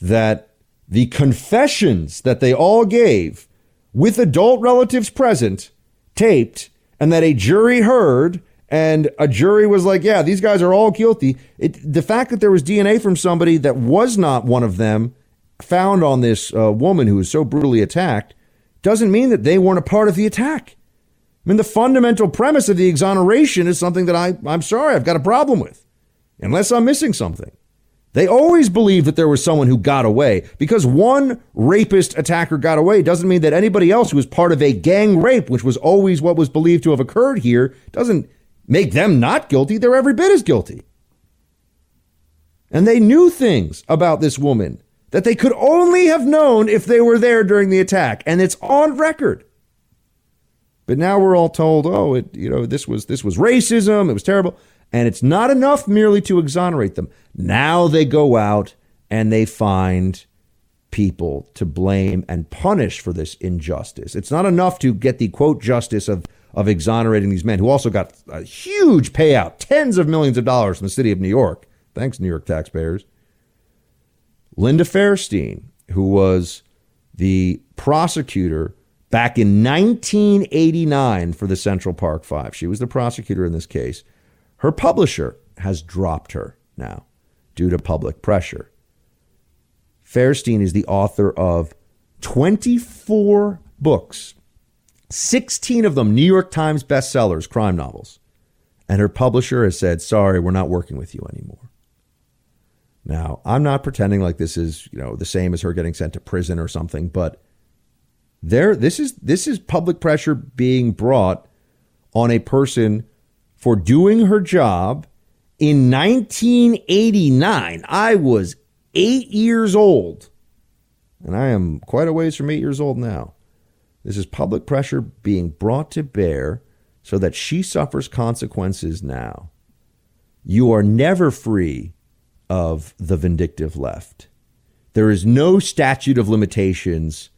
that the confessions that they all gave with adult relatives present, taped, and that a jury heard, and a jury was like, yeah, these guys are all guilty. It, the fact that there was DNA from somebody that was not one of them found on this uh, woman who was so brutally attacked doesn't mean that they weren't a part of the attack. I mean, the fundamental premise of the exoneration is something that I, I'm sorry, I've got a problem with, unless I'm missing something. They always believe that there was someone who got away. Because one rapist attacker got away doesn't mean that anybody else who was part of a gang rape, which was always what was believed to have occurred here, doesn't make them not guilty. They're every bit as guilty. And they knew things about this woman that they could only have known if they were there during the attack. And it's on record. But now we're all told, oh, it, you know, this was this was racism, it was terrible. And it's not enough merely to exonerate them. Now they go out and they find people to blame and punish for this injustice. It's not enough to get the quote justice of, of exonerating these men who also got a huge payout, tens of millions of dollars from the city of New York. Thanks, New York taxpayers. Linda Fairstein, who was the prosecutor back in 1989 for the Central Park Five, she was the prosecutor in this case. Her publisher has dropped her now due to public pressure. Fairstein is the author of 24 books, 16 of them New York Times bestsellers, crime novels. And her publisher has said, sorry, we're not working with you anymore. Now, I'm not pretending like this is, you know, the same as her getting sent to prison or something, but there this is this is public pressure being brought on a person for doing her job in 1989. I was eight years old, and I am quite a ways from eight years old now. This is public pressure being brought to bear so that she suffers consequences now. You are never free of the vindictive left. There is no statute of limitations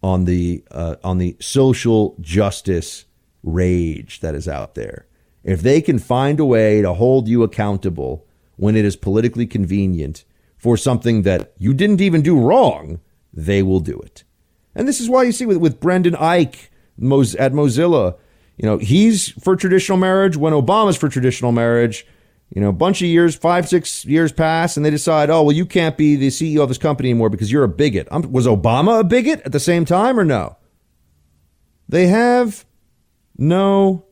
on the uh, on the social justice rage that is out there. If they can find a way to hold you accountable when it is politically convenient for something that you didn't even do wrong, they will do it. And this is why you see with, with Brendan Eich at Mozilla, you know, he's for traditional marriage when Obama's for traditional marriage. You know, a bunch of years, five, six years pass, and they decide, oh, well, you can't be the CEO of this company anymore because you're a bigot. Um, was Obama a bigot at the same time or no? They have no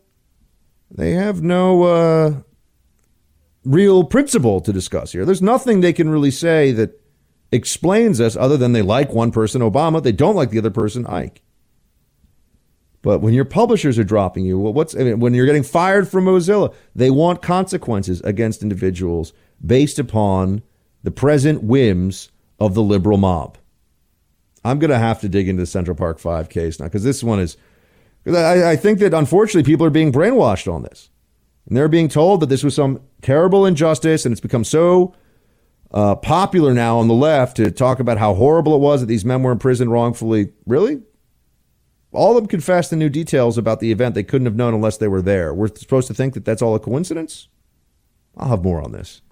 they have no uh, real principle to discuss here. There's nothing they can really say that explains us other than they like one person, Obama, they don't like the other person, Eich. But when your publishers are dropping you, what's I mean, when you're getting fired from Mozilla, they want consequences against individuals based upon the present whims of the liberal mob. I'm going to have to dig into the Central Park Five case now because this one is I, I think that unfortunately people are being brainwashed on this. And they're being told that this was some terrible injustice, and it's become so uh, popular now on the left to talk about how horrible it was that these men were imprisoned wrongfully. Really? All of them confessed the new details about the event they couldn't have known unless they were there. We're supposed to think that that's all a coincidence? I'll have more on this.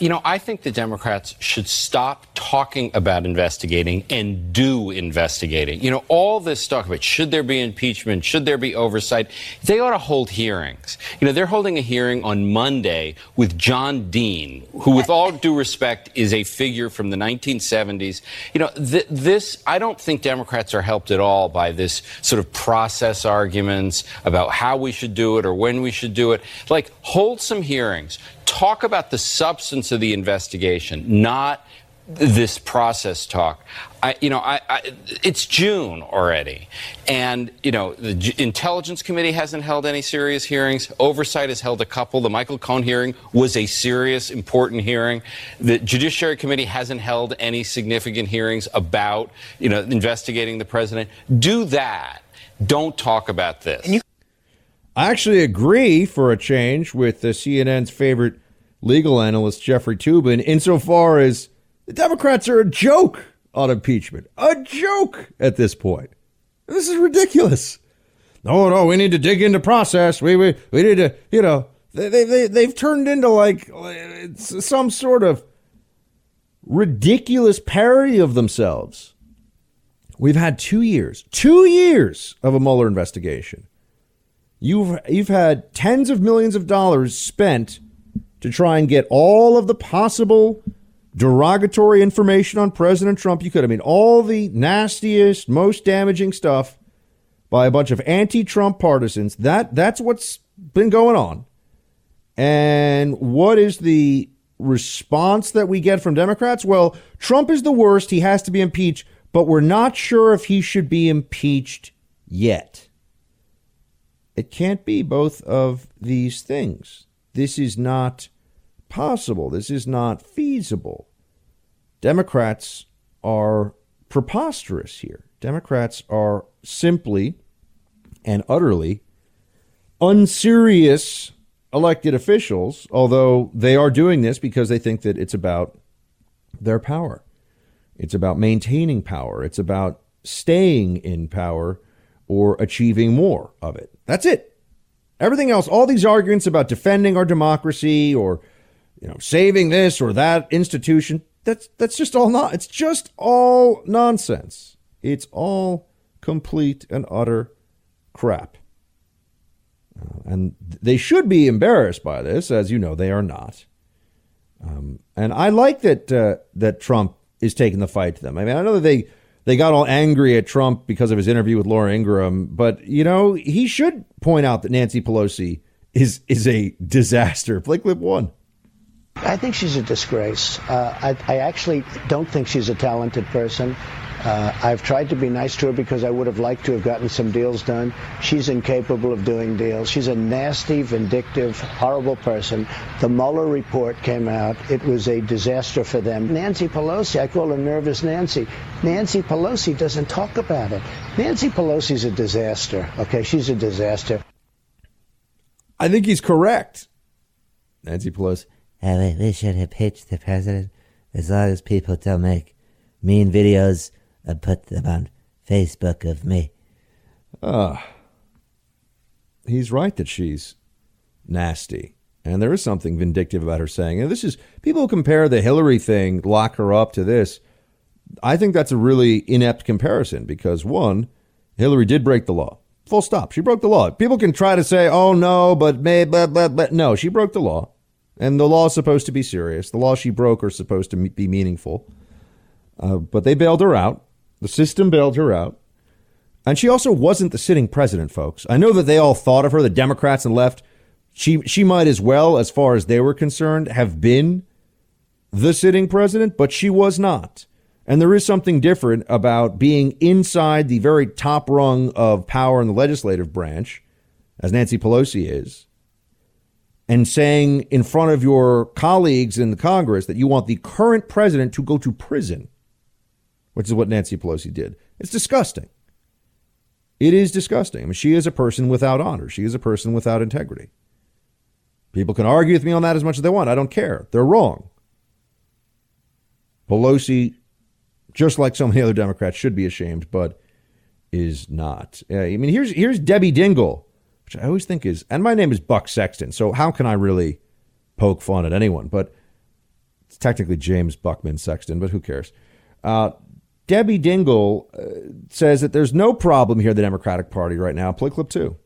You know, I think the Democrats should stop talking about investigating and do investigating. You know, all this talk about should there be impeachment, should there be oversight, they ought to hold hearings. You know, they're holding a hearing on Monday with John Dean, who, with all due respect, is a figure from the 1970s. You know, th- this, I don't think Democrats are helped at all by this sort of process arguments about how we should do it or when we should do it. Like, hold some hearings talk about the substance of the investigation, not this process talk. I, you know, I, I, it's June already, and you know the J- Intelligence Committee hasn't held any serious hearings. Oversight has held a couple. The Michael Cohen hearing was a serious, important hearing. The Judiciary Committee hasn't held any significant hearings about you know investigating the president. Do that. Don't talk about this. I actually agree for a change with the CNN's favorite legal analyst, Jeffrey Toobin, insofar as the Democrats are a joke on impeachment. A joke at this point. This is ridiculous. No, no, we need to dig into process. We we, we need to, you know, they, they, they, they've turned into like some sort of ridiculous parody of themselves. We've had two years, two years of a Mueller investigation. You've you've had tens of millions of dollars spent to try and get all of the possible derogatory information on President Trump you could. I mean, all the nastiest, most damaging stuff by a bunch of anti-Trump partisans. That that's what's been going on. And what is the response that we get from Democrats? Well, Trump is the worst. He has to be impeached, but we're not sure if he should be impeached yet. It can't be both of these things. This is not possible. This is not feasible. Democrats are preposterous here. Democrats are simply and utterly unserious elected officials, although they are doing this because they think that it's about their power. It's about maintaining power. It's about staying in power or achieving more of it. That's it. Everything else, all these arguments about defending our democracy or you know, saving this or that institution, that's that's just all not it's just all nonsense. It's all complete and utter crap. Uh, and they should be embarrassed by this, as you know, they are not. Um, and I like that uh, that Trump is taking the fight to them. I mean, I know that they they got all angry at Trump because of his interview with Laura Ingraham, but you know he should point out that Nancy Pelosi is is a disaster. Play clip one. I think she's a disgrace. Uh, I, I actually don't think she's a talented person. Uh, I've tried to be nice to her because I would have liked to have gotten some deals done. She's incapable of doing deals. She's a nasty, vindictive, horrible person. The Mueller report came out. It was a disaster for them. Nancy Pelosi, I call her Nervous Nancy. Nancy Pelosi doesn't talk about it. Nancy Pelosi's a disaster. Okay, she's a disaster. I think he's correct. Nancy Pelosi. Uh, we should have impeach the president as long as people don't make mean videos and put them on Facebook of me. Ah. Uh, he's right that she's nasty. And there is something vindictive about her saying, and this is people compare the Hillary thing, lock her up to this. I think that's a really inept comparison because one, Hillary did break the law. Full stop. She broke the law. People can try to say, "Oh no," but may, but, but, but no, she broke the law, and the law is supposed to be serious. The law she broke are supposed to be meaningful. Uh, but they bailed her out. The system bailed her out. And she also wasn't the sitting president, folks. I know that they all thought of her, the Democrats and left. She she might as well, as far as they were concerned, have been the sitting president, but she was not. And there is something different about being inside the very top rung of power in the legislative branch, as Nancy Pelosi is, and saying in front of your colleagues in the Congress that you want the current president to go to prison which is what Nancy Pelosi did. It's disgusting. It is disgusting. I mean, she is a person without honor. She is a person without integrity. People can argue with me on that as much as they want. I don't care. They're wrong. Pelosi, just like so many other Democrats, should be ashamed, but is not. I mean, here's here's Debbie Dingell, which I always think is, and my name is Buck Sexton, so how can I really poke fun at anyone? But it's technically James Buckman Sexton, but who cares? Uh, Debbie Dingell uh, says that there's no problem here, the Democratic Party right now. Play clip two.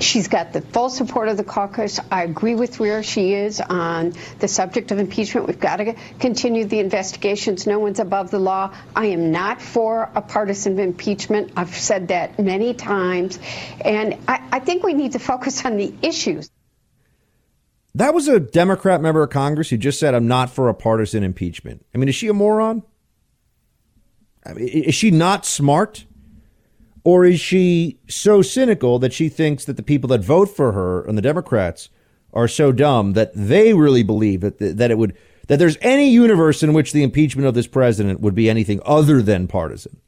She's got the full support of the caucus. I agree with where she is on the subject of impeachment. We've got to continue the investigations. No one's above the law. I am not for a partisan impeachment. I've said that many times. And I, I think we need to focus on the issues. That was a Democrat member of Congress who just said, I'm not for a partisan impeachment. I mean, is she a moron? I mean, is she not smart? Or is she so cynical that she thinks that the people that vote for her and the Democrats are so dumb that they really believe that, that it would that there's any universe in which the impeachment of this president would be anything other than partisan?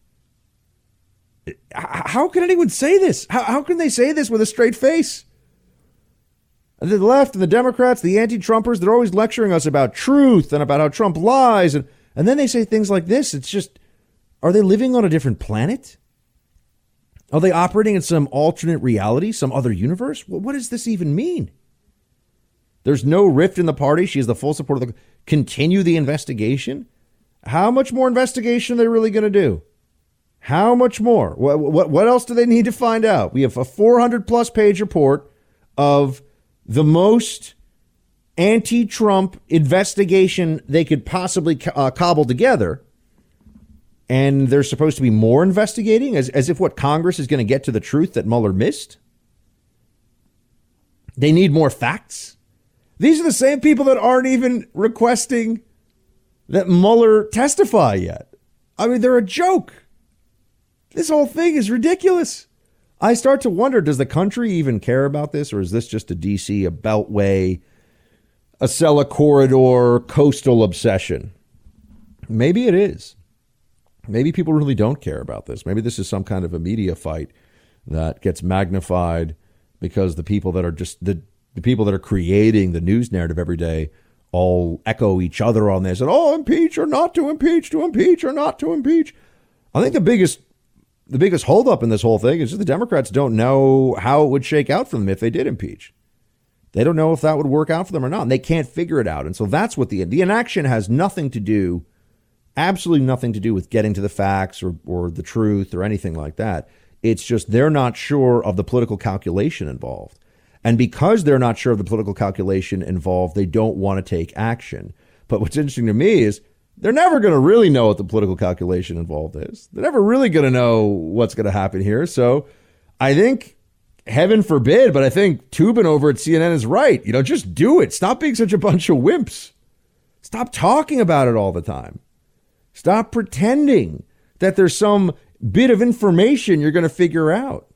How can anyone say this? How, how can they say this with a straight face? The left and the Democrats, the anti-Trumpers, they're always lecturing us about truth and about how Trump lies, and, and then they say things like this. It's just Are they living on a different planet? Are they operating in some alternate reality, some other universe? What does this even mean? There's no rift in the party. She has the full support of the. Continue the investigation. How much more investigation are they really going to do? How much more? What, what, what else do they need to find out? We have a 400 plus page report of the most anti Trump investigation they could possibly uh, cobble together. And there's supposed to be more investigating, as, as if what Congress is going to get to the truth that Mueller missed. They need more facts. These are the same people that aren't even requesting that Mueller testify yet. I mean, they're a joke. This whole thing is ridiculous. I start to wonder does the country even care about this, or is this just a DC, a beltway, a Acela corridor coastal obsession? Maybe it is. Maybe people really don't care about this. Maybe this is some kind of a media fight that gets magnified because the people that are just the, the people that are creating the news narrative every day all echo each other on this and oh impeach or not to impeach to impeach or not to impeach. I think the biggest the biggest holdup in this whole thing is that the Democrats don't know how it would shake out for them if they did impeach. They don't know if that would work out for them or not. And they can't figure it out. And so that's what the the inaction has nothing to do, absolutely nothing to do with getting to the facts or, or the truth or anything like that. It's just they're not sure of the political calculation involved. And because they're not sure of the political calculation involved, they don't want to take action. But what's interesting to me is they're never going to really know what the political calculation involved is. They're never really going to know what's going to happen here. So I think, heaven forbid, but I think Toobin over at CNN is right. You know, just do it. Stop being such a bunch of wimps. Stop talking about it all the time. Stop pretending that there's some bit of information you're going to figure out.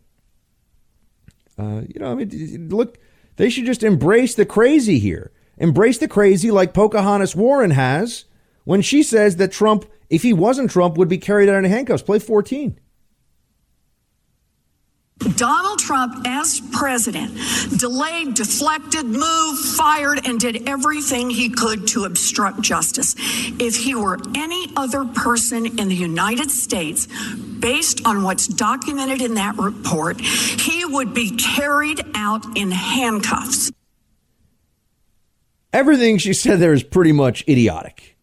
Uh, you know, I mean, look, they should just embrace the crazy here. Embrace the crazy like Pocahontas Warren has when she says that Trump, if he wasn't Trump, would be carried out in handcuffs. Play 14. Donald Trump, as president, delayed, deflected, moved, fired, and did everything he could to obstruct justice. If he were any other person in the United States, based on what's documented in that report, he would be carried out in handcuffs. Everything she said there is pretty much idiotic.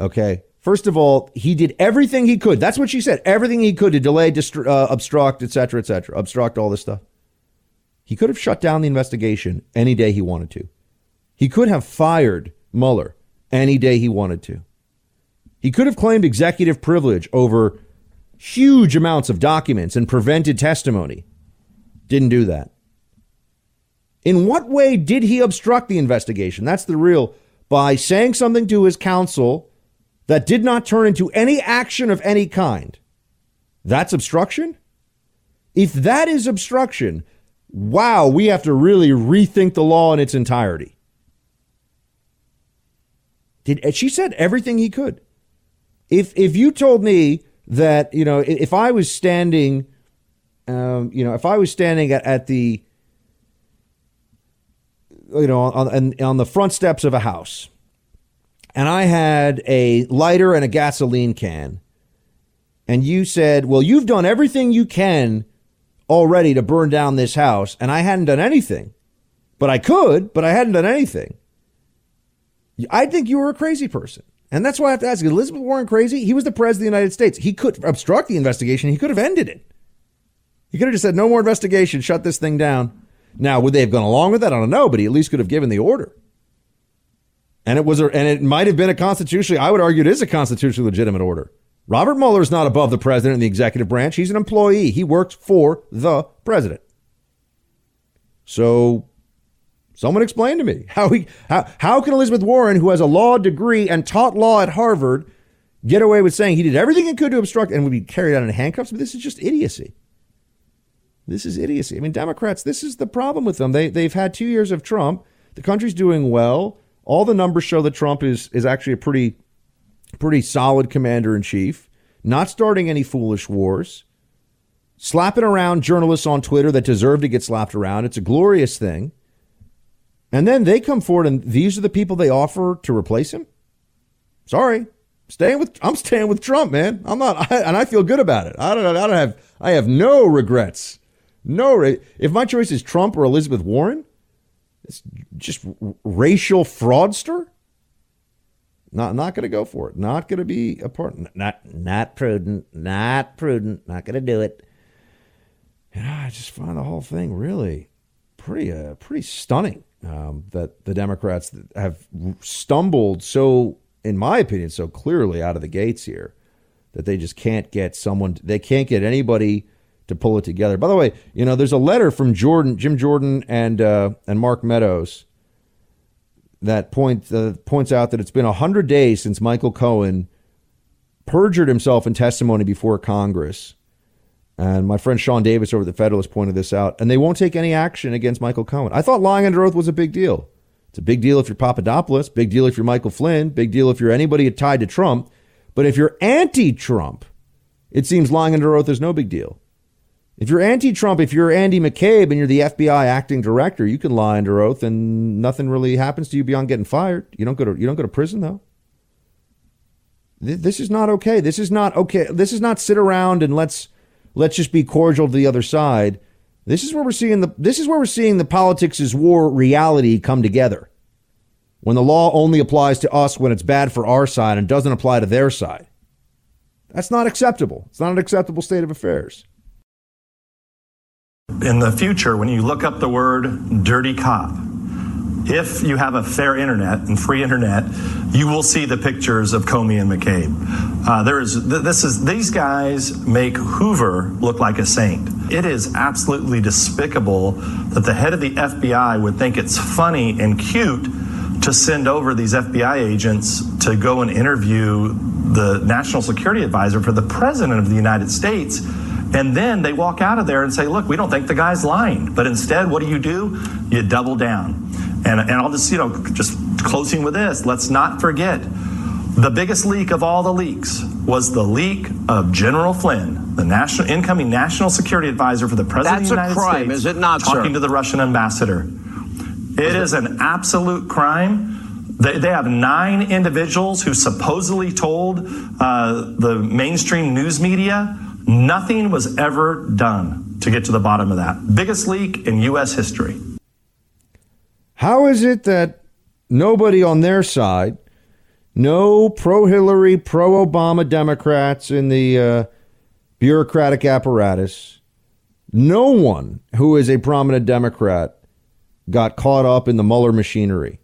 Okay. First of all, he did everything he could. That's what she said. Everything he could to delay, dist- uh, obstruct, etc., etc., obstruct all this stuff. He could have shut down the investigation any day he wanted to. He could have fired Mueller any day he wanted to. He could have claimed executive privilege over huge amounts of documents and prevented testimony. Didn't do that. In what way did he obstruct the investigation? That's the real. By saying something to his counsel that did not turn into any action of any kind, that's obstruction? If that is obstruction, wow, we have to really rethink the law in its entirety. Did she said everything he could. If if you told me that you know if I was standing, um, you know if I was standing at, at the you know on, on the front steps of a house and I had a lighter and a gasoline can, and you said, Well, you've done everything you can already to burn down this house, and I hadn't done anything. But I could, but I hadn't done anything. I think you were a crazy person. And that's why I have to ask you: Elizabeth Warren crazy? He was the president of the United States. He could obstruct the investigation, he could have ended it. He could have just said, No more investigation, shut this thing down. Now, would they have gone along with that? I don't know, but he at least could have given the order. And it was, a, and it might have been a constitutionally, I would argue it is a constitutionally legitimate order. Robert Mueller is not above the president in the executive branch. He's an employee. He works for the president. So someone explain to me how he, how, how can Elizabeth Warren, who has a law degree and taught law at Harvard, get away with saying he did everything he could to obstruct and would be carried out in handcuffs? But this is just idiocy. This is idiocy. I mean, Democrats, this is the problem with them. They, they've had two years of Trump. The country's doing well. All the numbers show that Trump is is actually a pretty pretty solid commander in chief, not starting any foolish wars, slapping around journalists on Twitter that deserve to get slapped around. It's a glorious thing. And then they come forward and these are the people they offer to replace him? Sorry. Staying with I'm staying with Trump, man. I'm not, I, and I feel good about it. I don't. I don't have. I have no regrets. No. If my choice is Trump or Elizabeth Warren, just racial fraudster. Not not going to go for it. Not going to be a part. Not not prudent. Not prudent. Not going to do it. And I just find the whole thing really pretty uh, pretty stunning um, that the Democrats have stumbled so in my opinion, so clearly out of the gates here that they just can't get someone, they can't get anybody to pull it together. By the way, you know, there's a letter from Jordan, Jim Jordan, and uh, and Mark Meadows that point uh, points out that it's been hundred days since Michael Cohen perjured himself in testimony before Congress. And my friend Sean Davis over at the Federalist pointed this out, and they won't take any action against Michael Cohen. I thought lying under oath was a big deal. It's a big deal if you're Papadopoulos, big deal if you're Michael Flynn, big deal if you're anybody tied to Trump. But if you're anti Trump, it seems lying under oath is no big deal. If you're anti Trump, if you're Andy McCabe and you're the FBI acting director, you can lie under oath and nothing really happens to you beyond getting fired. You don't go to you don't go to prison though. This is not okay. This is not okay. This is not sit around and let's let's just be cordial to the other side. This is where we're seeing the this is where we're seeing the politics is war reality come together. When the law only applies to us when it's bad for our side and doesn't apply to their side. That's not acceptable. It's not an acceptable state of affairs. In the future, when you look up the word dirty cop, if you have a fair internet and free internet, you will see the pictures of Comey and McCabe. Uh, there is this is these guys make Hoover look like a saint. It is absolutely despicable that the head of the FBI would think it's funny and cute to send over these FBI agents to go and interview the national security advisor for the president of the United States. And then they walk out of there and say, look, we don't think the guy's lying. But instead, what do you do? You double down. And, and I'll just, you know, just closing with this, let's not forget the biggest leak of all the leaks was the leak of General Flynn, the national incoming national security advisor for the president That's of the United a crime, States, is it not, talking sir? to the Russian ambassador. It is an absolute crime. They, they have nine individuals who supposedly told uh, the mainstream news media nothing was ever done to get to the bottom of that. Biggest leak in U.S. history. How is it that nobody on their side, no pro Hillary, pro Obama Democrats in the uh, bureaucratic apparatus, no one who is a prominent Democrat got caught up in the Mueller machinery?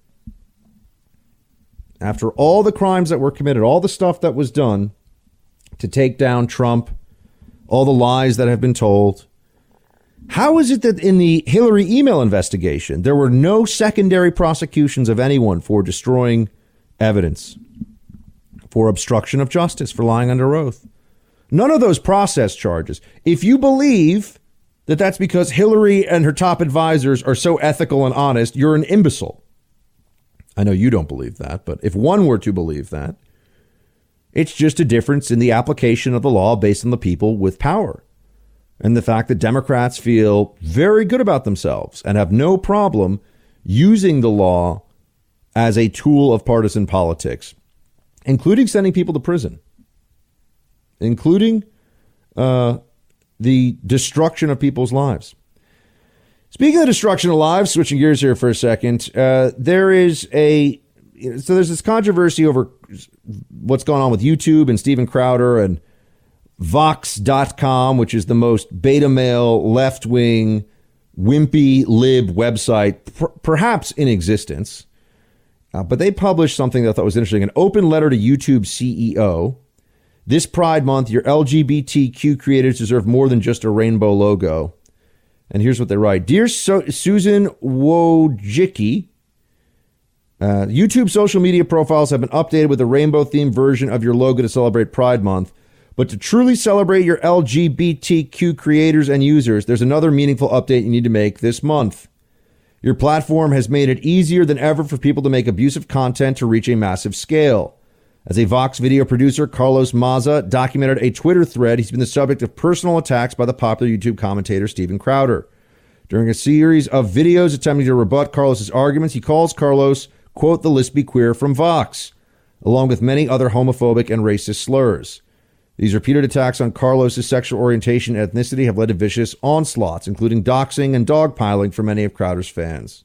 After all the crimes that were committed, all the stuff that was done to take down Trump, all the lies that have been told, how is it that in the Hillary email investigation, there were no secondary prosecutions of anyone for destroying evidence, for obstruction of justice, for lying under oath? None of those process charges. If you believe that that's because Hillary and her top advisors are so ethical and honest, you're an imbecile. I know you don't believe that, but if one were to believe that, it's just a difference in the application of the law based on the people with power and the fact that Democrats feel very good about themselves and have no problem using the law as a tool of partisan politics, including sending people to prison, including uh, the destruction of people's lives. Speaking of destruction of lives, switching gears here for a second, uh, there is a so there's this controversy over what's going on with YouTube and Steven Crowder and Vox.com, which is the most beta male, left wing, wimpy lib website per- perhaps in existence. Uh, but they published something that I thought was interesting an open letter to YouTube CEO. This Pride Month, your LGBTQ creators deserve more than just a rainbow logo. And here's what they write Dear so- Susan Wojcicki, uh, YouTube social media profiles have been updated with a rainbow themed version of your logo to celebrate Pride Month. But to truly celebrate your LGBTQ creators and users, there's another meaningful update you need to make this month. Your platform has made it easier than ever for people to make abusive content to reach a massive scale. As a Vox video producer, Carlos Maza documented a Twitter thread. He's been the subject of personal attacks by the popular YouTube commentator Steven Crowder. During a series of videos attempting to rebut Carlos's arguments, he calls Carlos, quote, the lesbian queer from Vox. along with many other homophobic and racist slurs. These repeated attacks on Carlos's sexual orientation and ethnicity have led to vicious onslaughts, including doxing and dogpiling for many of Crowder's fans.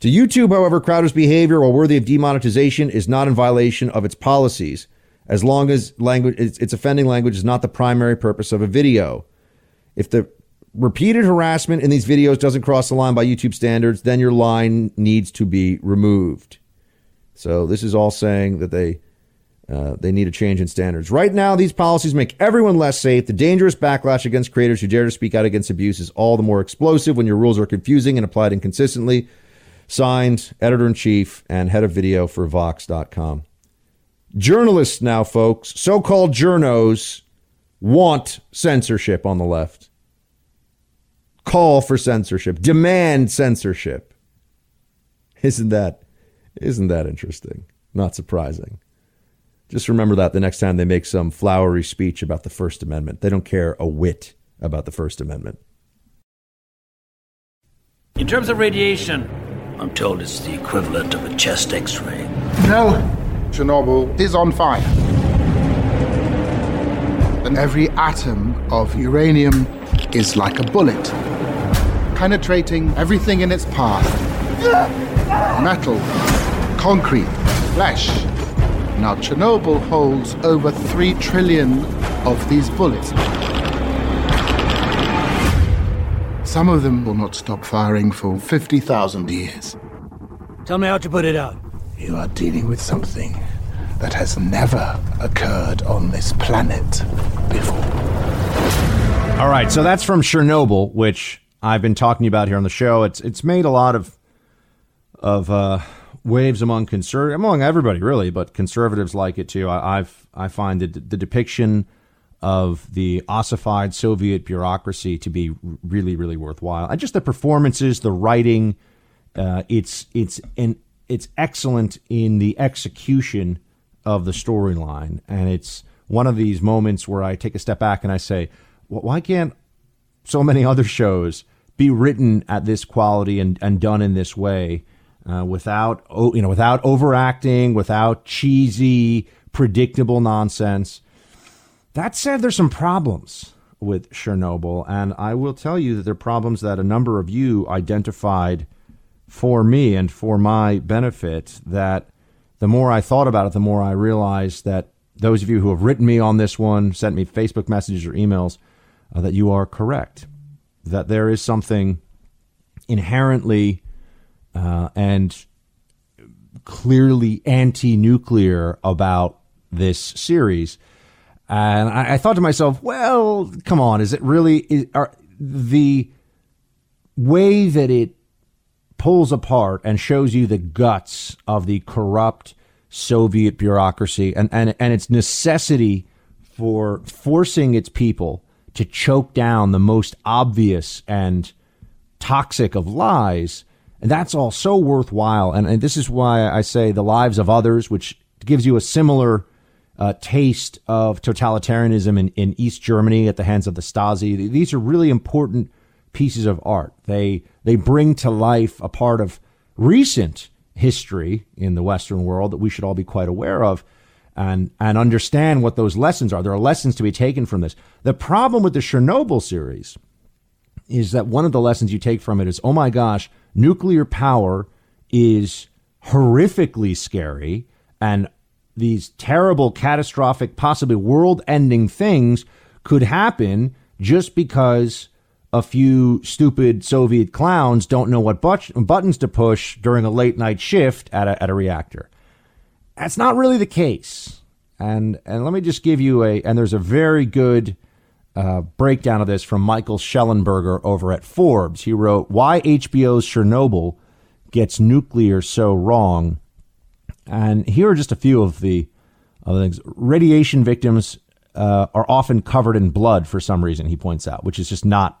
To YouTube, however, Crowder's behavior, while worthy of demonetization, is not in violation of its policies, as long as language its, its offending language is not the primary purpose of a video. If the repeated harassment in these videos doesn't cross the line by YouTube standards, then your line needs to be removed. So this is all saying that they uh, they need a change in standards. Right now, these policies make everyone less safe. The dangerous backlash against creators who dare to speak out against abuse is all the more explosive when your rules are confusing and applied inconsistently. Signed, editor in chief and head of video for Vox.com. Journalists now, folks, so called journos, want censorship on the left. Call for censorship, demand censorship. Isn't that isn't that interesting? Not surprising. Just remember that the next time they make some flowery speech about the First Amendment. They don't care a whit about the First Amendment. In terms of radiation, I'm told it's the equivalent of a chest x ray. No, Chernobyl is on fire. And every atom of uranium is like a bullet, penetrating everything in its path metal, concrete, flesh. Now, Chernobyl holds over 3 trillion of these bullets. Some of them will not stop firing for 50,000 years. Tell me how to put it out. You are dealing with something that has never occurred on this planet before. All right, so that's from Chernobyl, which I've been talking about here on the show. It's it's made a lot of of uh, waves among conserv among everybody really, but conservatives like it too. I, I've I find the, the depiction of the ossified Soviet bureaucracy to be really really worthwhile, and just the performances, the writing. Uh, it's it's an it's excellent in the execution of the storyline, and it's one of these moments where I take a step back and I say, why can't so many other shows be written at this quality and, and done in this way? uh, without you know without overacting, without cheesy, predictable nonsense. That said, there's some problems with Chernobyl, and I will tell you that there are problems that a number of you identified for me and for my benefit. That the more I thought about it, the more I realized that those of you who have written me on this one, sent me Facebook messages or emails, uh, that you are correct. That there is something inherently uh, and clearly anti-nuclear about this series. And I, I, thought to myself, well, come on, is it really is, are, the way that it pulls apart and shows you the guts of the corrupt Soviet bureaucracy and, and, and its necessity for forcing its people to choke down the most obvious and toxic of lies and that's all so worthwhile. And, and this is why I say The Lives of Others, which gives you a similar uh, taste of totalitarianism in, in East Germany at the hands of the Stasi. These are really important pieces of art. They, they bring to life a part of recent history in the Western world that we should all be quite aware of and, and understand what those lessons are. There are lessons to be taken from this. The problem with the Chernobyl series is that one of the lessons you take from it is, oh my gosh, nuclear power is horrifically scary and these terrible, catastrophic, possibly world ending things could happen just because a few stupid Soviet clowns don't know what but- buttons to push during a late night shift at a, at a reactor. That's not really the case. And, and let me just give you a, and there's a very good uh, breakdown of this from Michael Shellenberger over at Forbes. He wrote, Why HBO's Chernobyl Gets Nuclear So Wrong. And here are just a few of the other things. Radiation victims uh, are often covered in blood for some reason, he points out, which is just not,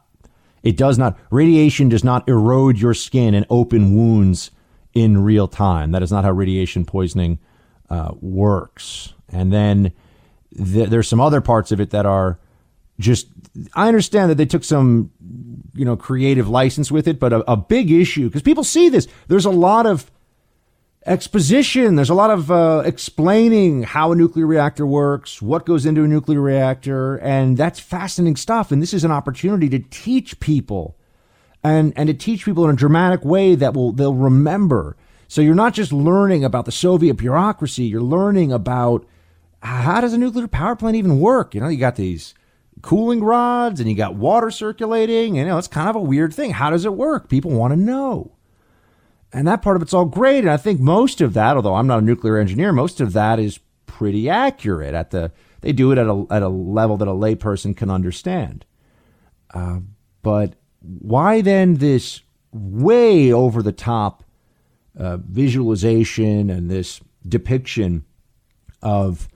it does not, radiation does not erode your skin and open wounds in real time. That is not how radiation poisoning uh, works. And then th- there's some other parts of it that are just I understand that they took some you know creative license with it, but a, a big issue because people see this. There's a lot of exposition. There's a lot of uh, explaining how a nuclear reactor works, what goes into a nuclear reactor, and that's fascinating stuff. And this is an opportunity to teach people, and and to teach people in a dramatic way that will they'll remember. So you're not just learning about the Soviet bureaucracy. You're learning about how does a nuclear power plant even work. You know, you got these cooling rods and you got water circulating. And, you know, it's kind of a weird thing. How does it work? People want to know. And that part of it's all great. And I think most of that, although I'm not a nuclear engineer, most of that is pretty accurate at the, they do it at a, at a level that a layperson can understand. Uh, but why then this way over the top uh, visualization and this depiction of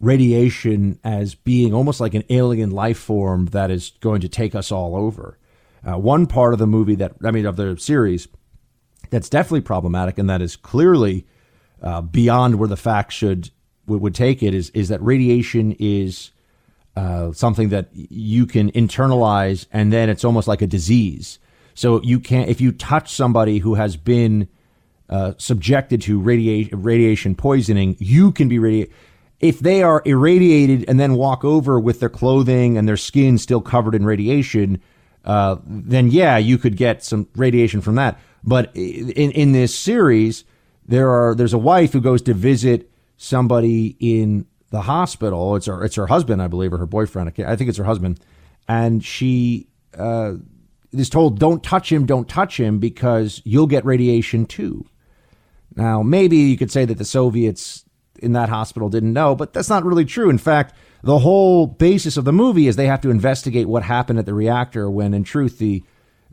radiation as being almost like an alien life form that is going to take us all over. Uh, one part of the movie that, I mean, of the series that's definitely problematic and that is clearly uh, beyond where the facts should would, take it is is that radiation is uh, something that you can internalize and then it's almost like a disease. So you can't if you touch somebody who has been uh, subjected to radiation radiation poisoning, you can be radiated. If they are irradiated and then walk over with their clothing and their skin still covered in radiation, uh, then yeah, you could get some radiation from that. But in in this series, there are there's a wife who goes to visit somebody in the hospital. It's her it's her husband, I believe, or her boyfriend. I, think it's her husband, and she uh, is told, "Don't touch him, don't touch him, because you'll get radiation too." Now, maybe you could say that the Soviets in that hospital didn't know, but that's not really true. In fact, the whole basis of the movie is they have to investigate what happened at the reactor when, in truth, the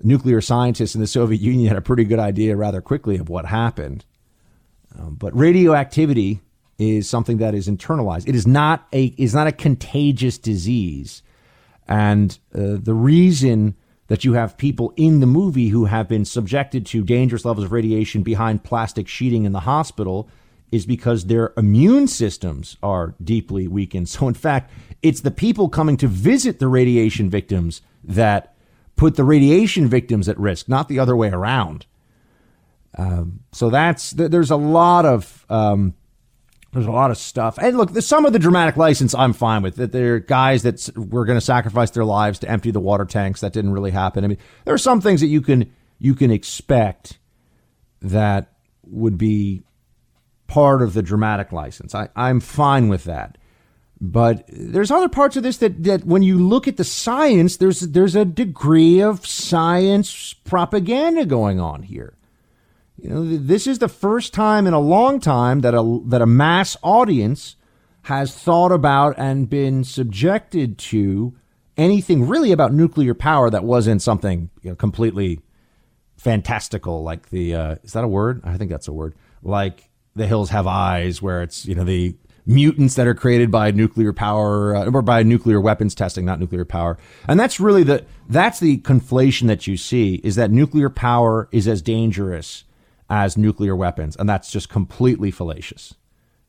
nuclear scientists in the Soviet Union had a pretty good idea rather quickly of what happened. Um, but radioactivity is something that is internalized. It is not a is not a contagious disease, and uh, the reason that you have people in the movie who have been subjected to dangerous levels of radiation behind plastic sheeting in the hospital is because their immune systems are deeply weakened. So, in fact, it's the people coming to visit the radiation victims that put the radiation victims at risk, not the other way around. Um, so that's there's a lot of um, there's a lot of stuff. And look, some of the dramatic license I'm fine with. That there are guys that were going to sacrifice their lives to empty the water tanks. That didn't really happen. I mean, there are some things that you can you can expect that would be part of the dramatic license. I, I'm fine with that. But there's other parts of this that, that when you look at the science, there's there's a degree of science propaganda going on here. You know, this is the first time in a long time that a that a mass audience has thought about and been subjected to anything really about nuclear power that wasn't something you know, completely fantastical, like the uh, is that a word? I think that's a word. Like the hills have eyes, where it's you know the mutants that are created by nuclear power uh, or by nuclear weapons testing, not nuclear power. And that's really the that's the conflation that you see is that nuclear power is as dangerous as nuclear weapons, and that's just completely fallacious.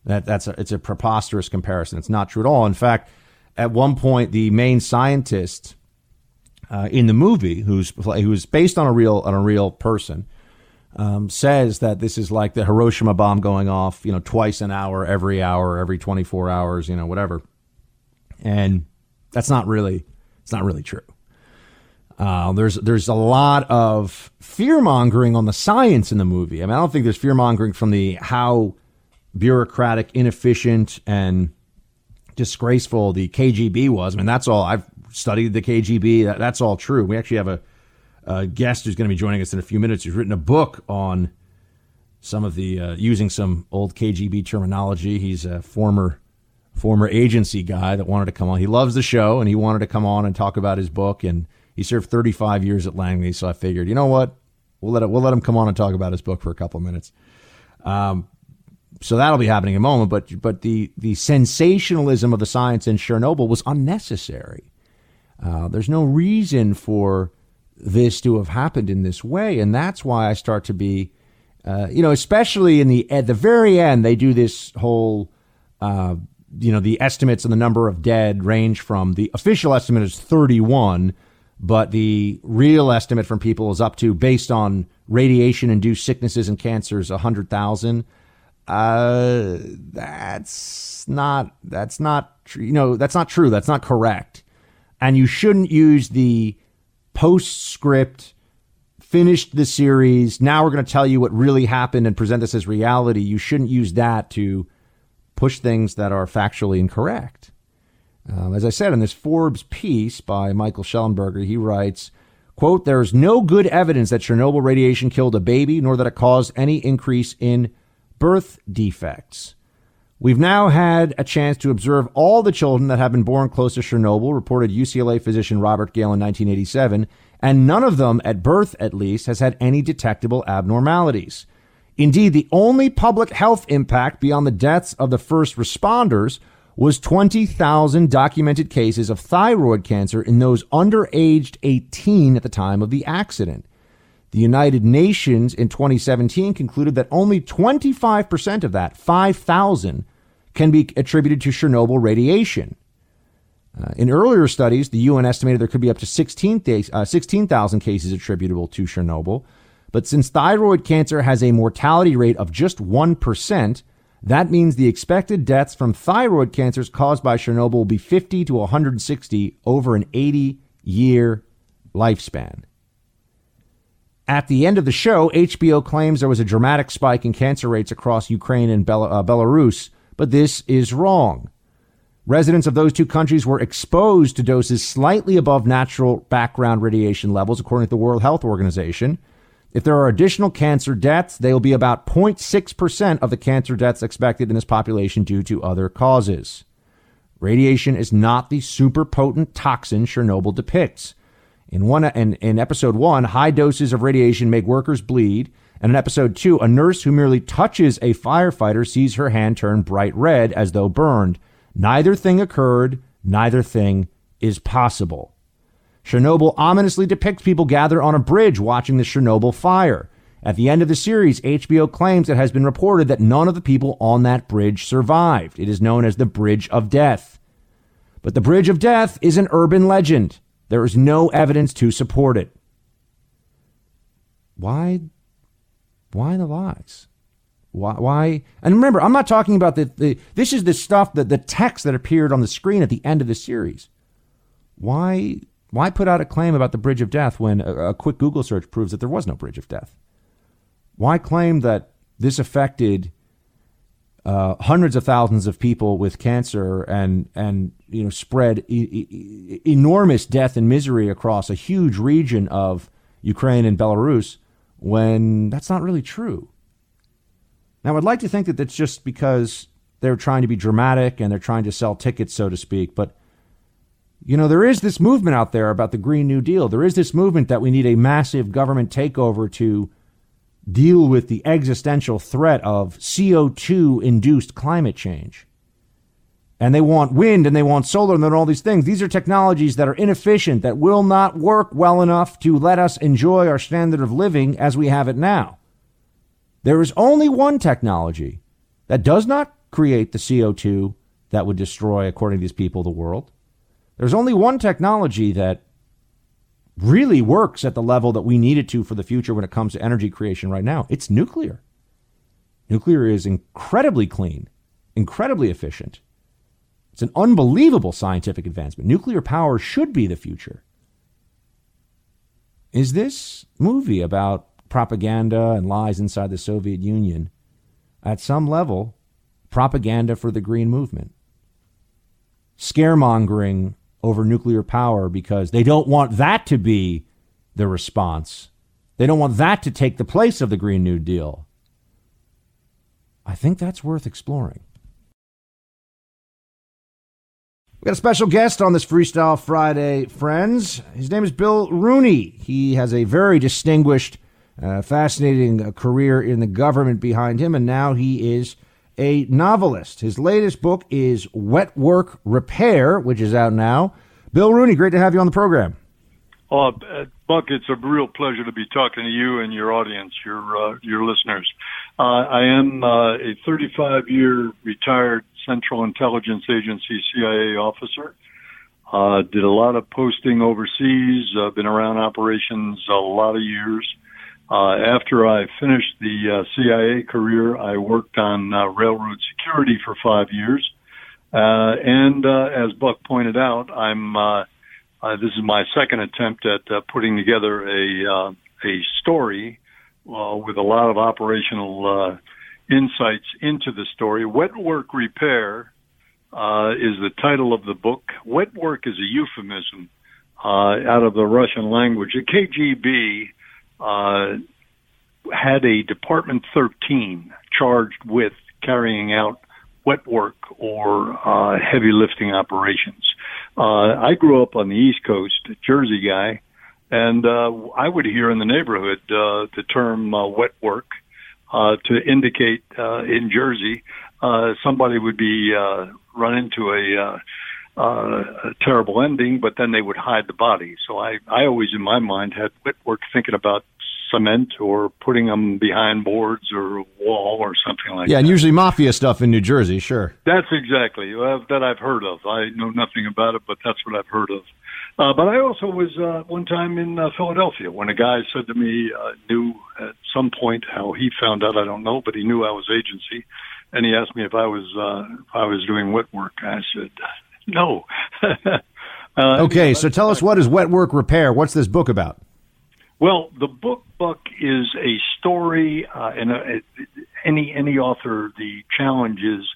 That that's a, it's a preposterous comparison. It's not true at all. In fact, at one point, the main scientist uh, in the movie, who's who's based on a real on a real person, um, says that this is like the Hiroshima bomb going off, you know, twice an hour, every hour, every 24 hours, you know, whatever. And that's not really, it's not really true. Uh, there's there's a lot of fear mongering on the science in the movie. I mean, I don't think there's fear mongering from the how bureaucratic, inefficient, and disgraceful the KGB was. I mean, that's all. I've studied the KGB. That, that's all true. We actually have a uh, guest who's going to be joining us in a few minutes who's written a book on some of the uh, using some old KGB terminology. He's a former former agency guy that wanted to come on. He loves the show and he wanted to come on and talk about his book. And he served 35 years at Langley, so I figured, you know what, we'll let it, we'll let him come on and talk about his book for a couple of minutes. Um, so that'll be happening in a moment. But but the the sensationalism of the science in Chernobyl was unnecessary. Uh, there's no reason for this to have happened in this way. And that's why I start to be, uh, you know, especially in the at the very end, they do this whole, uh, you know, the estimates and the number of dead range from the official estimate is 31, but the real estimate from people is up to, based on radiation induced sicknesses and cancers, 100,000. Uh, that's not, that's not, tr- you know, that's not true. That's not correct. And you shouldn't use the postscript, finished the series. Now we're going to tell you what really happened and present this as reality. You shouldn't use that to push things that are factually incorrect. Um, as I said in this Forbes piece by Michael Shellenberger, he writes, quote, there is no good evidence that Chernobyl radiation killed a baby, nor that it caused any increase in birth defects. We've now had a chance to observe all the children that have been born close to Chernobyl, reported UCLA physician Robert Gale in 1987, and none of them, at birth at least, has had any detectable abnormalities. Indeed, the only public health impact beyond the deaths of the first responders was 20,000 documented cases of thyroid cancer in those under aged 18 at the time of the accident. The United Nations in 2017 concluded that only 25% of that, 5,000, can be attributed to Chernobyl radiation. Uh, in earlier studies, the UN estimated there could be up to 16,000 uh, 16, cases attributable to Chernobyl. But since thyroid cancer has a mortality rate of just 1%, that means the expected deaths from thyroid cancers caused by Chernobyl will be 50 to 160 over an 80 year lifespan. At the end of the show, HBO claims there was a dramatic spike in cancer rates across Ukraine and uh, Belarus, but this is wrong. Residents of those two countries were exposed to doses slightly above natural background radiation levels, according to the World Health Organization. If there are additional cancer deaths, they will be about 0.6% of the cancer deaths expected in this population due to other causes. Radiation is not the super potent toxin Chernobyl depicts. In one in, in episode one, high doses of radiation make workers bleed. And in episode two, a nurse who merely touches a firefighter sees her hand turn bright red as though burned. Neither thing occurred. Neither thing is possible. Chernobyl ominously depicts people gathered on a bridge watching the Chernobyl fire. At the end of the series, HBO claims it has been reported that none of the people on that bridge survived. It is known as the Bridge of Death. But the Bridge of Death is an urban legend. There is no evidence to support it. Why? Why the lies? Why? why? And remember, I'm not talking about the, the this is the stuff that the text that appeared on the screen at the end of the series. Why? Why put out a claim about the bridge of death when a, a quick Google search proves that there was no bridge of death? Why claim that this affected uh, hundreds of thousands of people with cancer and and you know spread e- e- enormous death and misery across a huge region of Ukraine and Belarus when that's not really true. Now, I'd like to think that that's just because they're trying to be dramatic and they're trying to sell tickets, so to speak. But you know, there is this movement out there about the Green New Deal. There is this movement that we need a massive government takeover to deal with the existential threat of CO2 induced climate change. And they want wind and they want solar and then all these things. These are technologies that are inefficient, that will not work well enough to let us enjoy our standard of living as we have it now. There is only one technology that does not create the CO2 that would destroy, according to these people, the world. There's only one technology that really works at the level that we need it to for the future when it comes to energy creation right now. It's nuclear. Nuclear is incredibly clean, incredibly efficient. It's an unbelievable scientific advancement. Nuclear power should be the future. Is this movie about propaganda and lies inside the Soviet Union at some level propaganda for the green movement? Scaremongering over nuclear power because they don't want that to be the response. They don't want that to take the place of the Green New Deal. I think that's worth exploring. We got a special guest on this Freestyle Friday, friends. His name is Bill Rooney. He has a very distinguished, uh, fascinating career in the government behind him, and now he is a novelist. His latest book is Wet Work Repair, which is out now. Bill Rooney, great to have you on the program. Oh, uh, Buck, it's a real pleasure to be talking to you and your audience, your uh, your listeners. Uh, I am uh, a 35 year retired Central Intelligence Agency CIA officer. Uh, did a lot of posting overseas. Uh, been around operations a lot of years. Uh, after I finished the uh, CIA career, I worked on uh, railroad security for five years. Uh, and uh, as Buck pointed out, I'm uh, this is my second attempt at putting together a a story with a lot of operational insights into the story. Wet work repair is the title of the book. Wet work is a euphemism out of the Russian language. The KGB uh, had a Department 13 charged with carrying out wet work or uh, heavy lifting operations. Uh, I grew up on the East Coast, Jersey guy, and uh, I would hear in the neighborhood uh, the term uh, wet work uh, to indicate uh, in Jersey uh, somebody would be uh, run into a, uh, uh, a terrible ending, but then they would hide the body. So I, I always in my mind had work thinking about cement or putting them behind boards or a wall or something like yeah, that. and usually mafia stuff in New Jersey, sure. That's exactly uh, that I've heard of. I know nothing about it, but that's what I've heard of. Uh, but I also was uh, one time in uh, Philadelphia when a guy said to me, uh, knew at some point how he found out, I don't know, but he knew I was agency, and he asked me if I was uh, if I was doing wet work. I said, no. uh, Okay, so tell us what is wet work repair? What's this book about? Well, the book book is a story, uh, and uh, any any author, the challenge is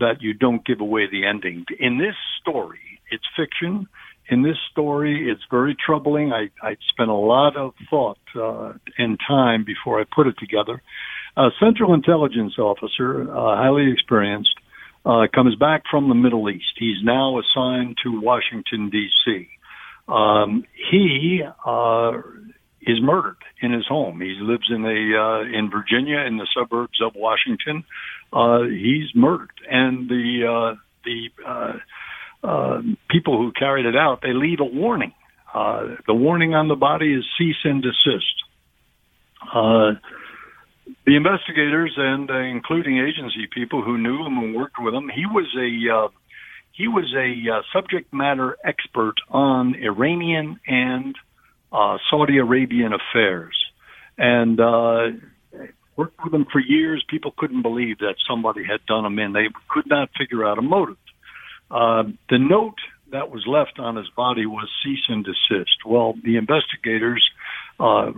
that you don't give away the ending. In this story, it's fiction. In this story, it's very troubling. I, I spent a lot of thought uh, and time before I put it together. A Central Intelligence officer, uh, highly experienced, uh, comes back from the Middle East. He's now assigned to Washington D.C. Um, he uh, is murdered in his home. He lives in a uh, in Virginia in the suburbs of Washington. Uh, he's murdered, and the uh, the uh, uh, people who carried it out they leave a warning. Uh, the warning on the body is cease and desist. Uh, the investigators and uh, including agency people who knew him and worked with him, he was a uh, he was a uh, subject matter expert on Iranian and uh, Saudi Arabian affairs, and uh, worked with him for years. People couldn't believe that somebody had done him in. They could not figure out a motive. Uh, the note that was left on his body was cease and desist. Well, the investigators uh,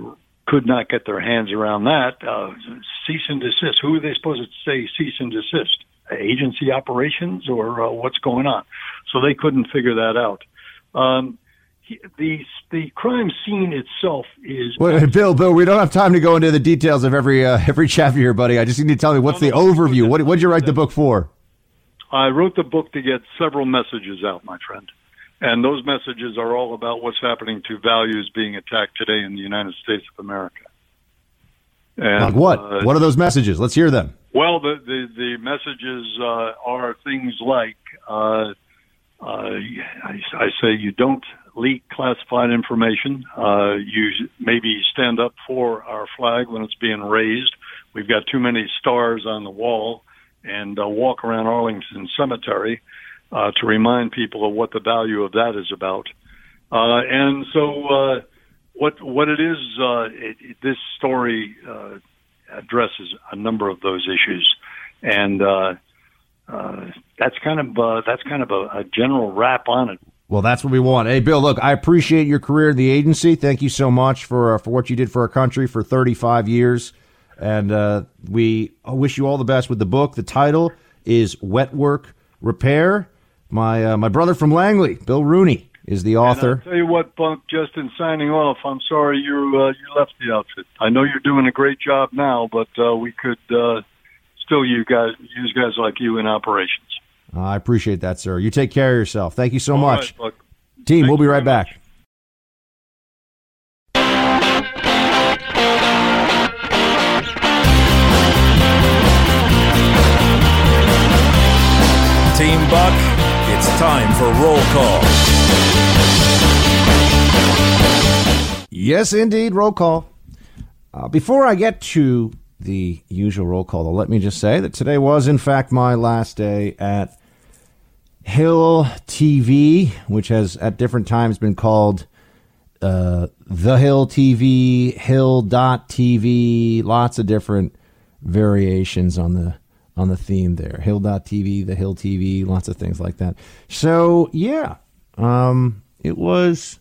could not get their hands around that. Uh, cease and desist. Who are they supposed to say cease and desist? Agency operations or uh, what's going on? So they couldn't figure that out. Um, the the crime scene itself is Wait, Bill, Bill, we don't have time to go into the details of every uh, every chapter here, buddy. I just need to tell me what's the overview. What what did you write the book for? I wrote the book to get several messages out, my friend. And those messages are all about what's happening to values being attacked today in the United States of America. And, Like what? uh, what are those messages? Let's hear them. Well, the the, the messages uh, are things like uh, uh, I, I say you don't leak classified information. Uh, you maybe stand up for our flag when it's being raised. We've got too many stars on the wall, and uh, walk around Arlington Cemetery uh, to remind people of what the value of that is about. Uh, and so, uh, what what it is, uh, it, it, this story uh, addresses a number of those issues, and uh, that's kind of that's kind of a, a general wrap on it. Well, that's what we want. Hey, Bill, look, I appreciate your career in the agency. Thank you so much for for what you did for our country for 35 years, and uh, we wish you all the best with the book. The title is Wet Work Repair. My uh, my brother from Langley, Bill Rooney, is the author. I'll Tell you what, Bunk. Just in signing off, I'm sorry you uh, you left the outfit. I know you're doing a great job now, but uh, we could uh, still you guys use guys like you in operations. I appreciate that, sir. You take care of yourself. Thank you so All much. right, Buck. Team, we'll be right back. Team Buck, it's time for roll call. Yes, indeed. Roll call. Uh, before I get to the usual roll call, though, let me just say that today was, in fact, my last day at Hill TV, which has at different times been called uh, The Hill TV, Hill.tv, lots of different variations on the on the theme there. Hill.tv, The Hill TV, lots of things like that. So yeah, um, it was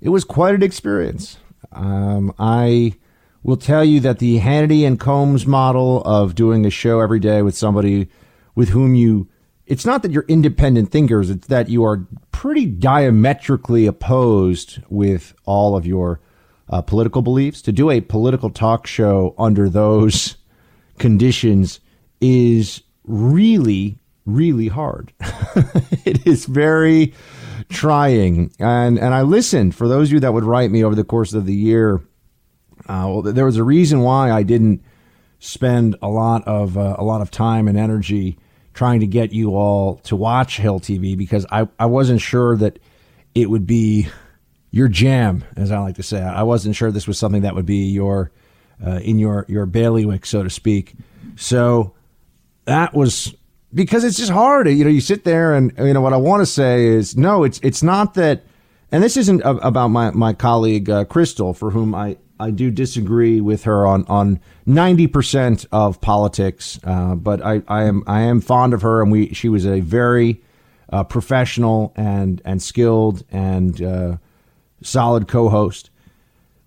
it was quite an experience. Um, I will tell you that the Hannity and Colmes model of doing a show every day with somebody with whom you it's not that you're independent thinkers, it's that you are pretty diametrically opposed with all of your uh, political beliefs. To do a political talk show under those conditions is really, really hard. it is very trying. And, and I listened for those of you that would write me over the course of the year. Uh, well, there was a reason why I didn't spend a lot of uh, a lot of time and energy trying to get you all to watch Hill TV because I, I wasn't sure that it would be your jam, as I like to say. I wasn't sure this was something that would be your uh, in your your bailiwick, so to speak. So that was because it's just hard. You know, you sit there and you know what I want to say is no, it's it's not that, and this isn't about my my colleague uh, Krystal, for whom I I do disagree with her on on ninety percent of politics, uh, but I, I am I am fond of her, and we she was a very uh, professional and and skilled and uh, solid co-host.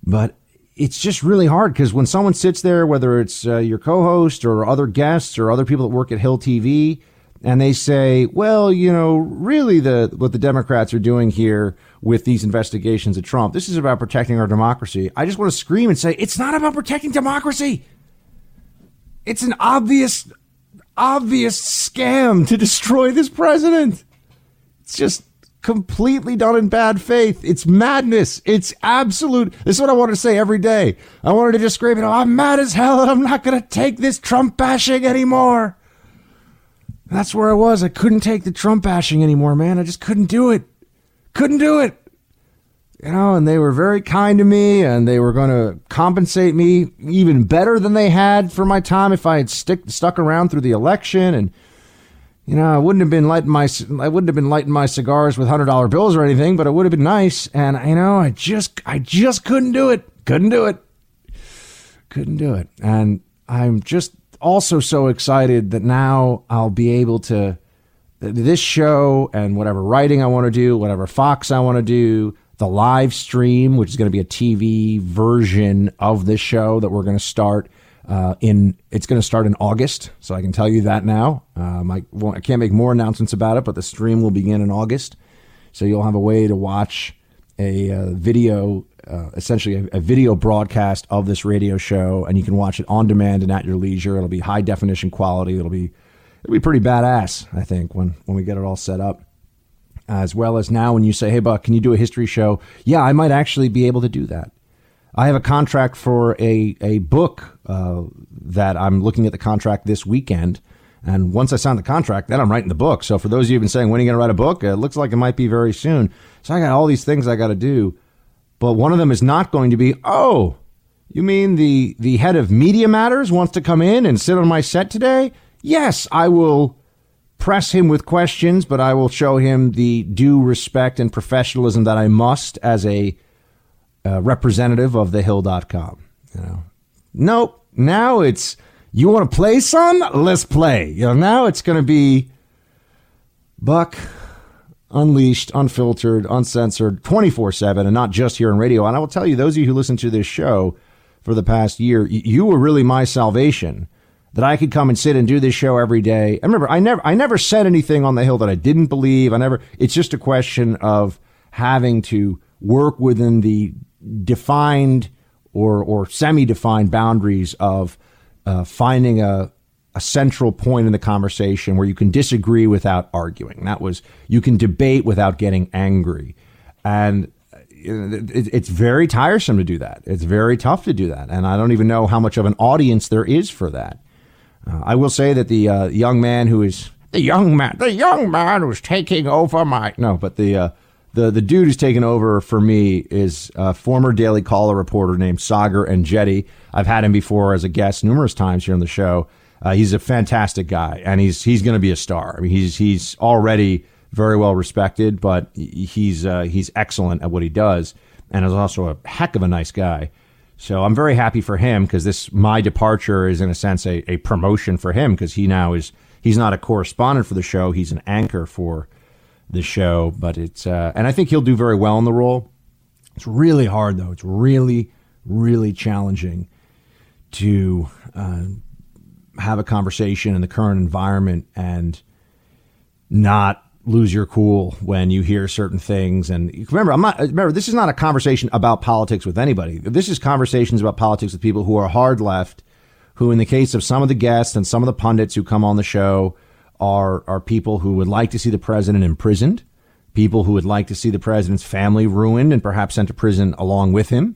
But it's just really hard because when someone sits there, whether it's uh, your co-host or other guests or other people that work at Hill TV, and they say, "Well, you know, really, the what the Democrats are doing here." with these investigations of Trump. This is about protecting our democracy. I just want to scream and say, it's not about protecting democracy. It's an obvious, obvious scam to destroy this president. It's just completely done in bad faith. It's madness. It's absolute. This is what I want to say every day. I wanted to just scream, you know, I'm mad as hell and I'm not going to take this Trump bashing anymore. That's where I was. I couldn't take the Trump bashing anymore, man. I just couldn't do it. Couldn't do it. You know, and they were very kind to me and they were going to compensate me even better than they had for my time if I had stick, stuck around through the election. And, you know, I wouldn't have been lighting my, I wouldn't have been lighting my cigars with hundred dollar bills or anything, but it would have been nice. And, you know, I just, I just couldn't do it. Couldn't do it. Couldn't do it. And I'm just also so excited that now I'll be able to, this show and whatever writing I want to do, whatever Fox I want to do, the live stream, which is going to be a TV version of this show that we're going to start uh, in. It's going to start in August, so I can tell you that now. Um, I, I can't make more announcements about it, but the stream will begin in August, so you'll have a way to watch a uh, video, uh, essentially a, a video broadcast of this radio show, and you can watch it on demand and at your leisure. It'll be high definition quality. It'll be it'll be pretty badass, I think, when when we get it all set up. As well as now, when you say, "Hey, Buck, can you do a history show?" Yeah, I might actually be able to do that. I have a contract for a a book uh, that I'm looking at the contract this weekend. And once I sign the contract, then I'm writing the book. So for those of you who've been saying, when are you going to write a book? It looks like it might be very soon. So I got all these things I got to do. But one of them is not going to be, oh, you mean the, the head of Media Matters wants to come in and sit on my set today? Yes, I will press him with questions, but I will show him the due respect and professionalism that I must as a uh, representative of thehill.com. You know, nope. Now it's you want to play, son? Let's play. You know, now it's going to be Buck unleashed, unfiltered, uncensored, 24 7, and not just here on radio. And I will tell you, those of you who listen to this show for the past year, you were really my salvation that I could come and sit and do this show every day. Remember I never I never said anything on the hill that I didn't believe. I never it's just a question of having to work within the defined or or semi-defined boundaries of uh, finding a a central point in the conversation where you can disagree without arguing. That was you can debate without getting angry, and it's very tiresome to do that. It's very tough to do that, and I don't even know how much of an audience there is for that. Uh, I will say that the uh, young man who is the young man, the young man who's taking over my no, but the uh, the the dude who's taken over for me is a former Daily Caller reporter named Saagar Enjeti. I've had him before as a guest numerous times here on the show. Uh, he's a fantastic guy, and he's he's going to be a star. I mean, he's he's already very well respected, but he's uh, he's excellent at what he does, and is also a heck of a nice guy. So I'm very happy for him because this my departure is in a sense a, a promotion for him because he now is he's not a correspondent for the show, he's an anchor for the show. But it's uh, and I think he'll do very well in the role. It's really hard though. It's really really challenging to uh, have a conversation in the current environment and not lose your cool when you hear certain things and remember i'm not remember this is not a conversation about politics with anybody this is conversations about politics with people who are hard left who in the case of some of the guests and some of the pundits who come on the show are are people who would like to see the president imprisoned people who would like to see the president's family ruined and perhaps sent to prison along with him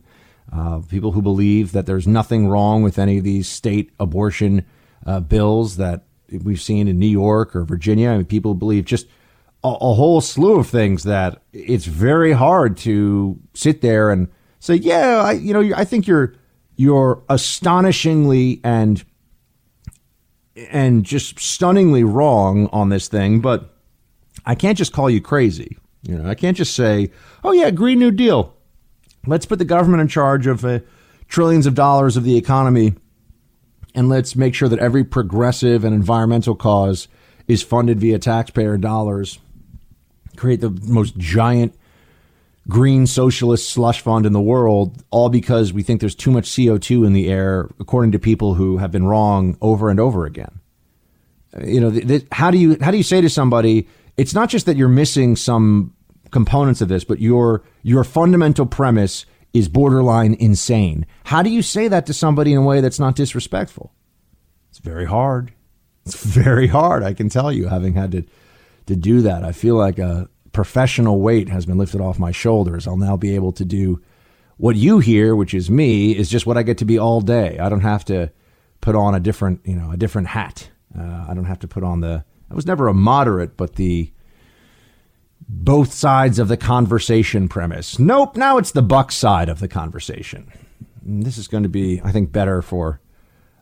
uh, people who believe that there's nothing wrong with any of these state abortion uh, bills that we've seen in New York or Virginia. I mean, people believe just a, a, whole slew of things that it's very hard to sit there and say, yeah, I, you know, I think you're you're astonishingly and and just stunningly wrong on this thing, but I can't just call you crazy. You know, I can't just say, "Oh yeah, Green New Deal." Let's put the government in charge of uh, trillions of dollars of the economy and let's make sure that every progressive and environmental cause is funded via taxpayer dollars. Create the most giant green socialist slush fund in the world, all because we think there's too much CO2 in the air, according to people who have been wrong over and over again. You know, th- th- how do you how do you say to somebody? It's not just that you're missing some components of this, but your your fundamental premise is borderline insane. How do you say that to somebody in a way that's not disrespectful? It's very hard. It's very hard, I can tell you, having had to to do that. I feel like a professional weight has been lifted off my shoulders. I'll now be able to do what you hear, which is me, is just what I get to be all day. I don't have to put on a different, you know, a different hat. Uh, I don't have to put on the. I was never a moderate, but the both sides of the conversation premise. Nope, now it's the buck side of the conversation. This is going to be, I think, better for,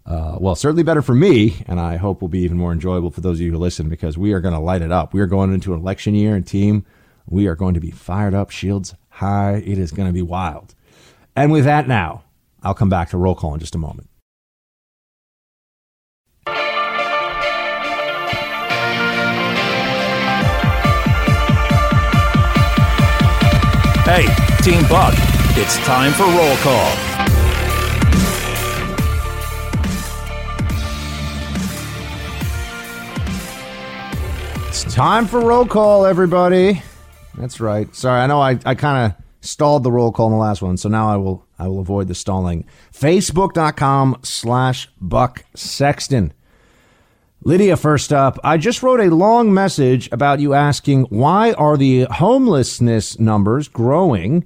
uh, well, certainly better for me, and I hope will be even more enjoyable for those of you who listen because we are going to light it up. We are going into an election year and team. We are going to be fired up, shields high. It is going to be wild. And with that now, I'll come back to roll call in just a moment. Hey, Team Buck, it's time for roll call. Time for roll call, everybody. That's right. Sorry, I know I, I kind of stalled the roll call in the last one, so now I will I will avoid the stalling. Facebook.com slash Buck Sexton. Lydia, first up, I just wrote a long message about you asking why are the homelessness numbers growing?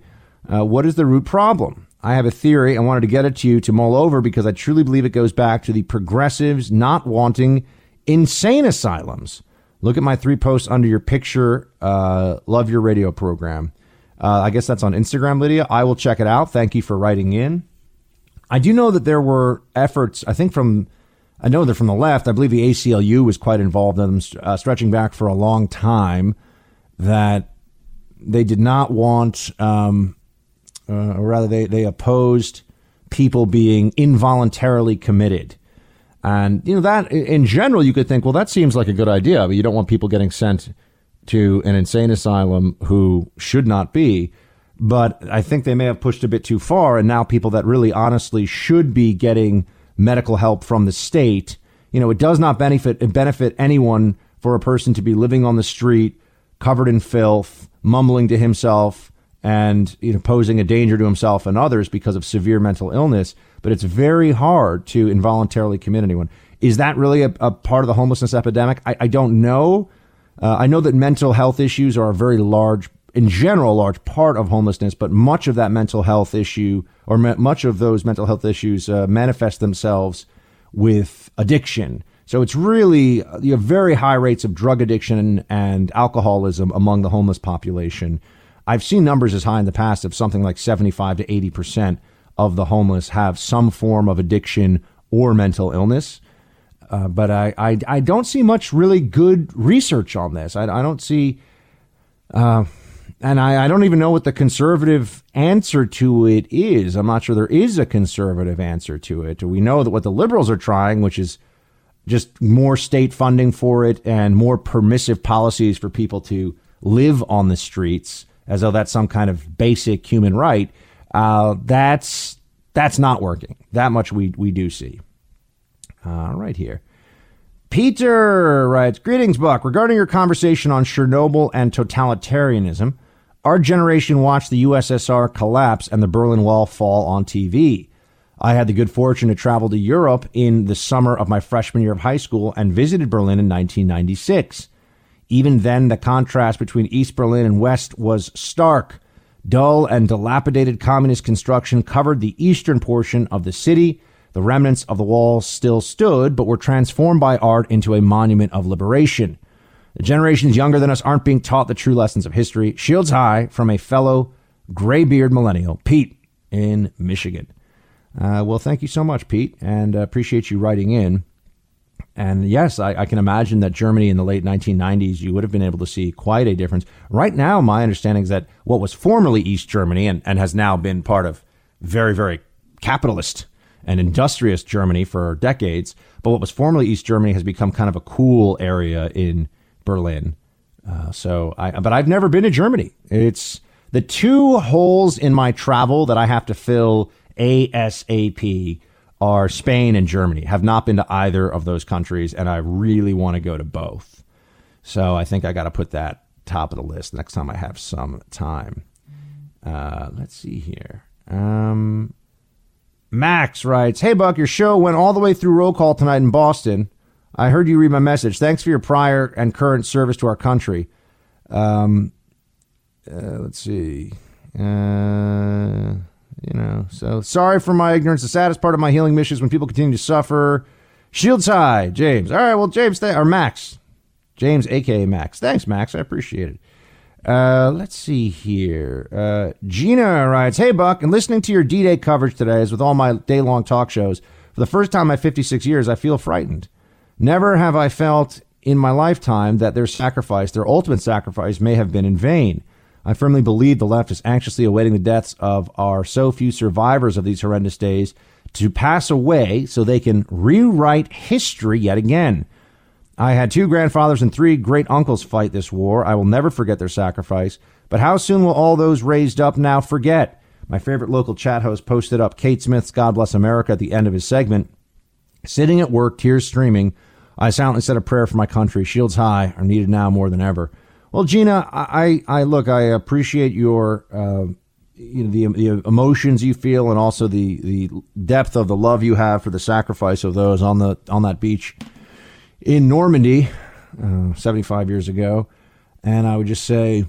Uh, what is the root problem? I have a theory. I wanted to get it to you to mull over because I truly believe it goes back to the progressives not wanting insane asylums. Look at my three posts under your picture. Uh, love your radio program. Uh, I guess that's on Instagram, Lydia. I will check it out. Thank you for writing in. I do know that there were efforts, I think, from I know they're from the left. I believe the ACLU was quite involved in them, uh, stretching back for a long time. That they did not want, um, uh, or rather, they they opposed people being involuntarily committed. And you know that in general, you could think, well, that seems like a good idea, but you don't want people getting sent to an insane asylum who should not be. But I think they may have pushed a bit too far, and now people that really honestly should be getting medical help from the state. You know, it does not benefit benefit anyone for a person to be living on the street, covered in filth, mumbling to himself, and you know, posing a danger to himself and others because of severe mental illness. But it's very hard to involuntarily commit anyone. Is that really a, a part of the homelessness epidemic? I, I don't know. Uh, I know that mental health issues are a very large in general, large part of homelessness, but much of that mental health issue, or me- much of those mental health issues, uh, manifest themselves with addiction. So it's really you have very high rates of drug addiction and alcoholism among the homeless population. I've seen numbers as high in the past of something like 75 to 80 percent of the homeless have some form of addiction or mental illness. Uh, but I, I, I don't see much really good research on this. I, I don't see Uh, and I, I don't even know what the conservative answer to it is. I'm not sure there is a conservative answer to it. We know that what the liberals are trying, which is just more state funding for it and more permissive policies for people to live on the streets, as though that's some kind of basic human right. Uh, that's that's not working. That much we we do see. Uh, right here. Peter writes, Greetings, Buck. Regarding your conversation on Chernobyl and totalitarianism, our generation watched the USSR collapse and the Berlin Wall fall on TV. I had the good fortune to travel to Europe in the summer of my freshman year of high school and visited Berlin in 1996. Even then, the contrast between East Berlin and West was stark. Dull and dilapidated communist construction covered the eastern portion of the city. The remnants of the wall still stood, but were transformed by art into a monument of liberation. The generations younger than us aren't being taught the true lessons of history. Shields high from a fellow graybeard millennial, Pete in Michigan. Uh, well, thank you so much, Pete, and uh, appreciate you writing in. And yes, I, I, can imagine that Germany in the late 1990s, you would have been able to see quite a difference. Right now, my understanding is that what was formerly East Germany and, and has now been part of very, very capitalist and industrious Germany for decades, but what was formerly East Germany has become kind of a cool area in Berlin. Uh, so, I, but I've never been to Germany. It's the two holes in my travel that I have to fill ASAP are Spain and Germany. Have not been to either of those countries, and I really want to go to both. So I think I got to put that top of the list next time I have some time. Uh, let's see here. Um, Max writes, "Hey Buck, your show went all the way through roll call tonight in Boston. I heard you read my message. Thanks for your prior and current service to our country. Um, uh, let's see. Uh, you know, so sorry for my ignorance. The saddest part of my healing mission is when people continue to suffer. Shields high, James. All right, well, James, th- or Max. James, aka Max. Thanks, Max. I appreciate it. Uh, let's see here. Uh, Gina writes, Hey, Buck, and listening to your D Day coverage today, as with all my day long talk shows, for the first time in my 56 years, I feel frightened. Never have I felt in my lifetime that their sacrifice, their ultimate sacrifice, may have been in vain. I firmly believe the left is anxiously awaiting the deaths of our so few survivors of these horrendous days to pass away so they can rewrite history yet again. I had two grandfathers and three great uncles fight this war. I will never forget their sacrifice. But how soon will all those raised up now forget? My favorite local chat host posted up Kate Smith's God Bless America at the end of his segment. Sitting at work, tears streaming, I silently said a prayer for my country. Shields high are needed now more than ever. Well, Gina, I, I look, I appreciate your, uh, you know, the, the emotions you feel, and also the, the depth of the love you have for the sacrifice of those on the on that beach in Normandy, uh, 75 years ago. And I would just say,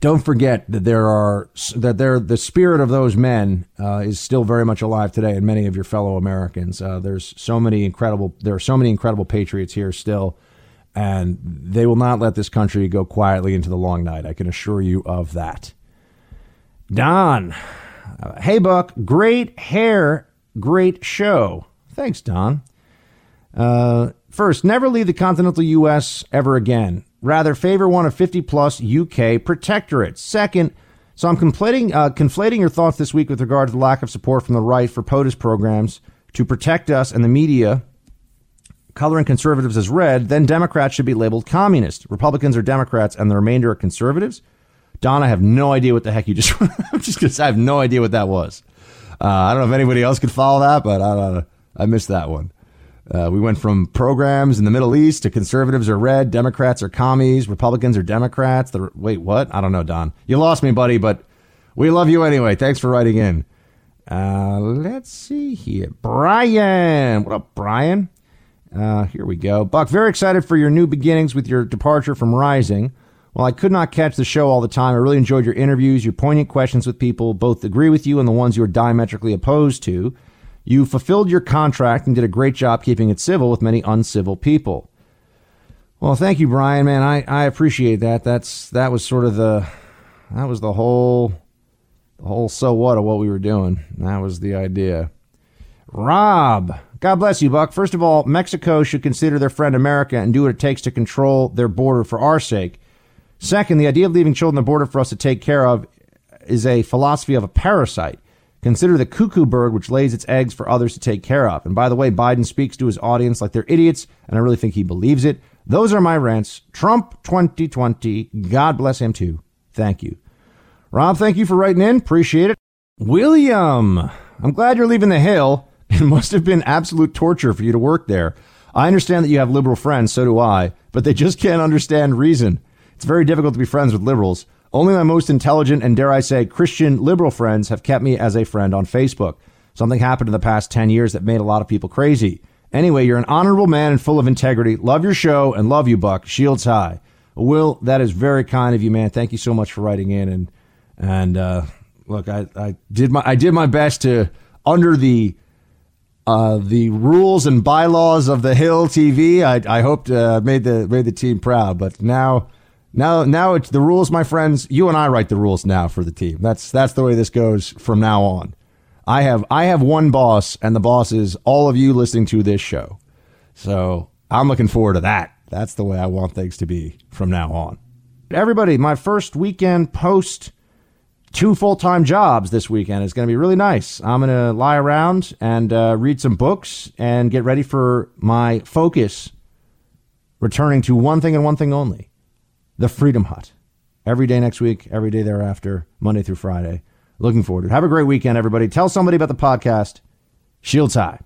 don't forget that there are that there the spirit of those men uh, is still very much alive today in many of your fellow Americans. Uh, there's so many incredible there are so many incredible patriots here still and they will not let this country go quietly into the long night. I can assure you of that. Don, uh, hey Buck, great hair, great show. Thanks, Don. Uh, first, never leave the continental U.S. ever again. Rather, favor one of 50 plus UK protectorates. Second, so I'm conflating, uh, conflating your thoughts this week with regard to the lack of support from the right for POTUS programs to protect us and the media coloring conservatives as red, then Democrats should be labeled communist. Republicans are Democrats and the remainder are conservatives. Don, I have no idea what the heck you just. I'm just gonna say I have no idea what that was. Uh, I don't know if anybody else could follow that, but I don't know. I missed that one. Uh, we went from programs in the Middle East to conservatives are red, Democrats are commies, Republicans are Democrats. The, wait, what? I don't know, Don. You lost me, buddy, but we love you anyway. Thanks for writing in. Uh, let's see here. Brian. What up, Brian? Uh, here we go. Buck, very excited for your new beginnings with your departure from Rising. While I could not catch the show all the time, I really enjoyed your interviews, your poignant questions with people, both agree with you and the ones you are diametrically opposed to. You fulfilled your contract and did a great job keeping it civil with many uncivil people. Well, thank you, Brian. Man, I, I appreciate that. That's that was sort of the that was the whole the whole so what of what we were doing. That was the idea. Rob, God bless you, Buck. First of all, Mexico should consider their friend America and do what it takes to control their border for our sake. Second, the idea of leaving children the border for us to take care of is a philosophy of a parasite. Consider the cuckoo bird, which lays its eggs for others to take care of. And by the way, Biden speaks to his audience like they're idiots, and I really think he believes it. Those are my rants. Trump 2020. God bless him too. Thank you. Rob, thank you for writing in. Appreciate it. William, I'm glad you're leaving the Hill. It must have been absolute torture for you to work there. I understand that you have liberal friends, so do I, but they just can't understand reason. It's very difficult to be friends with liberals. Only my most intelligent and, dare I say, Christian liberal friends have kept me as a friend on Facebook. Something happened in the past 10 years that made a lot of people crazy. Anyway, you're an honorable man and full of integrity. Love your show and love you, Buck. Shields high. Will, that is very kind of you, man. Thank you so much for writing in. And and uh, look, I, I did my I did my best to under the uh, the rules and bylaws of the Hill TV. I I hoped uh, made the made the team proud. But now now, now it's the rules, my friends. You and I write the rules now for the team. That's that's the way this goes from now on. I have I have one boss, and the boss is all of you listening to this show. So I'm looking forward to that. That's the way I want things to be from now on. Everybody, my first weekend post two full time jobs this weekend is going to be really nice. I'm going to lie around and uh, read some books and get ready for my focus returning to one thing and one thing only the Freedom Hut. Every day next week, every day thereafter, Monday through Friday. Looking forward to it. Have a great weekend, everybody. Tell somebody about the podcast. Shields high.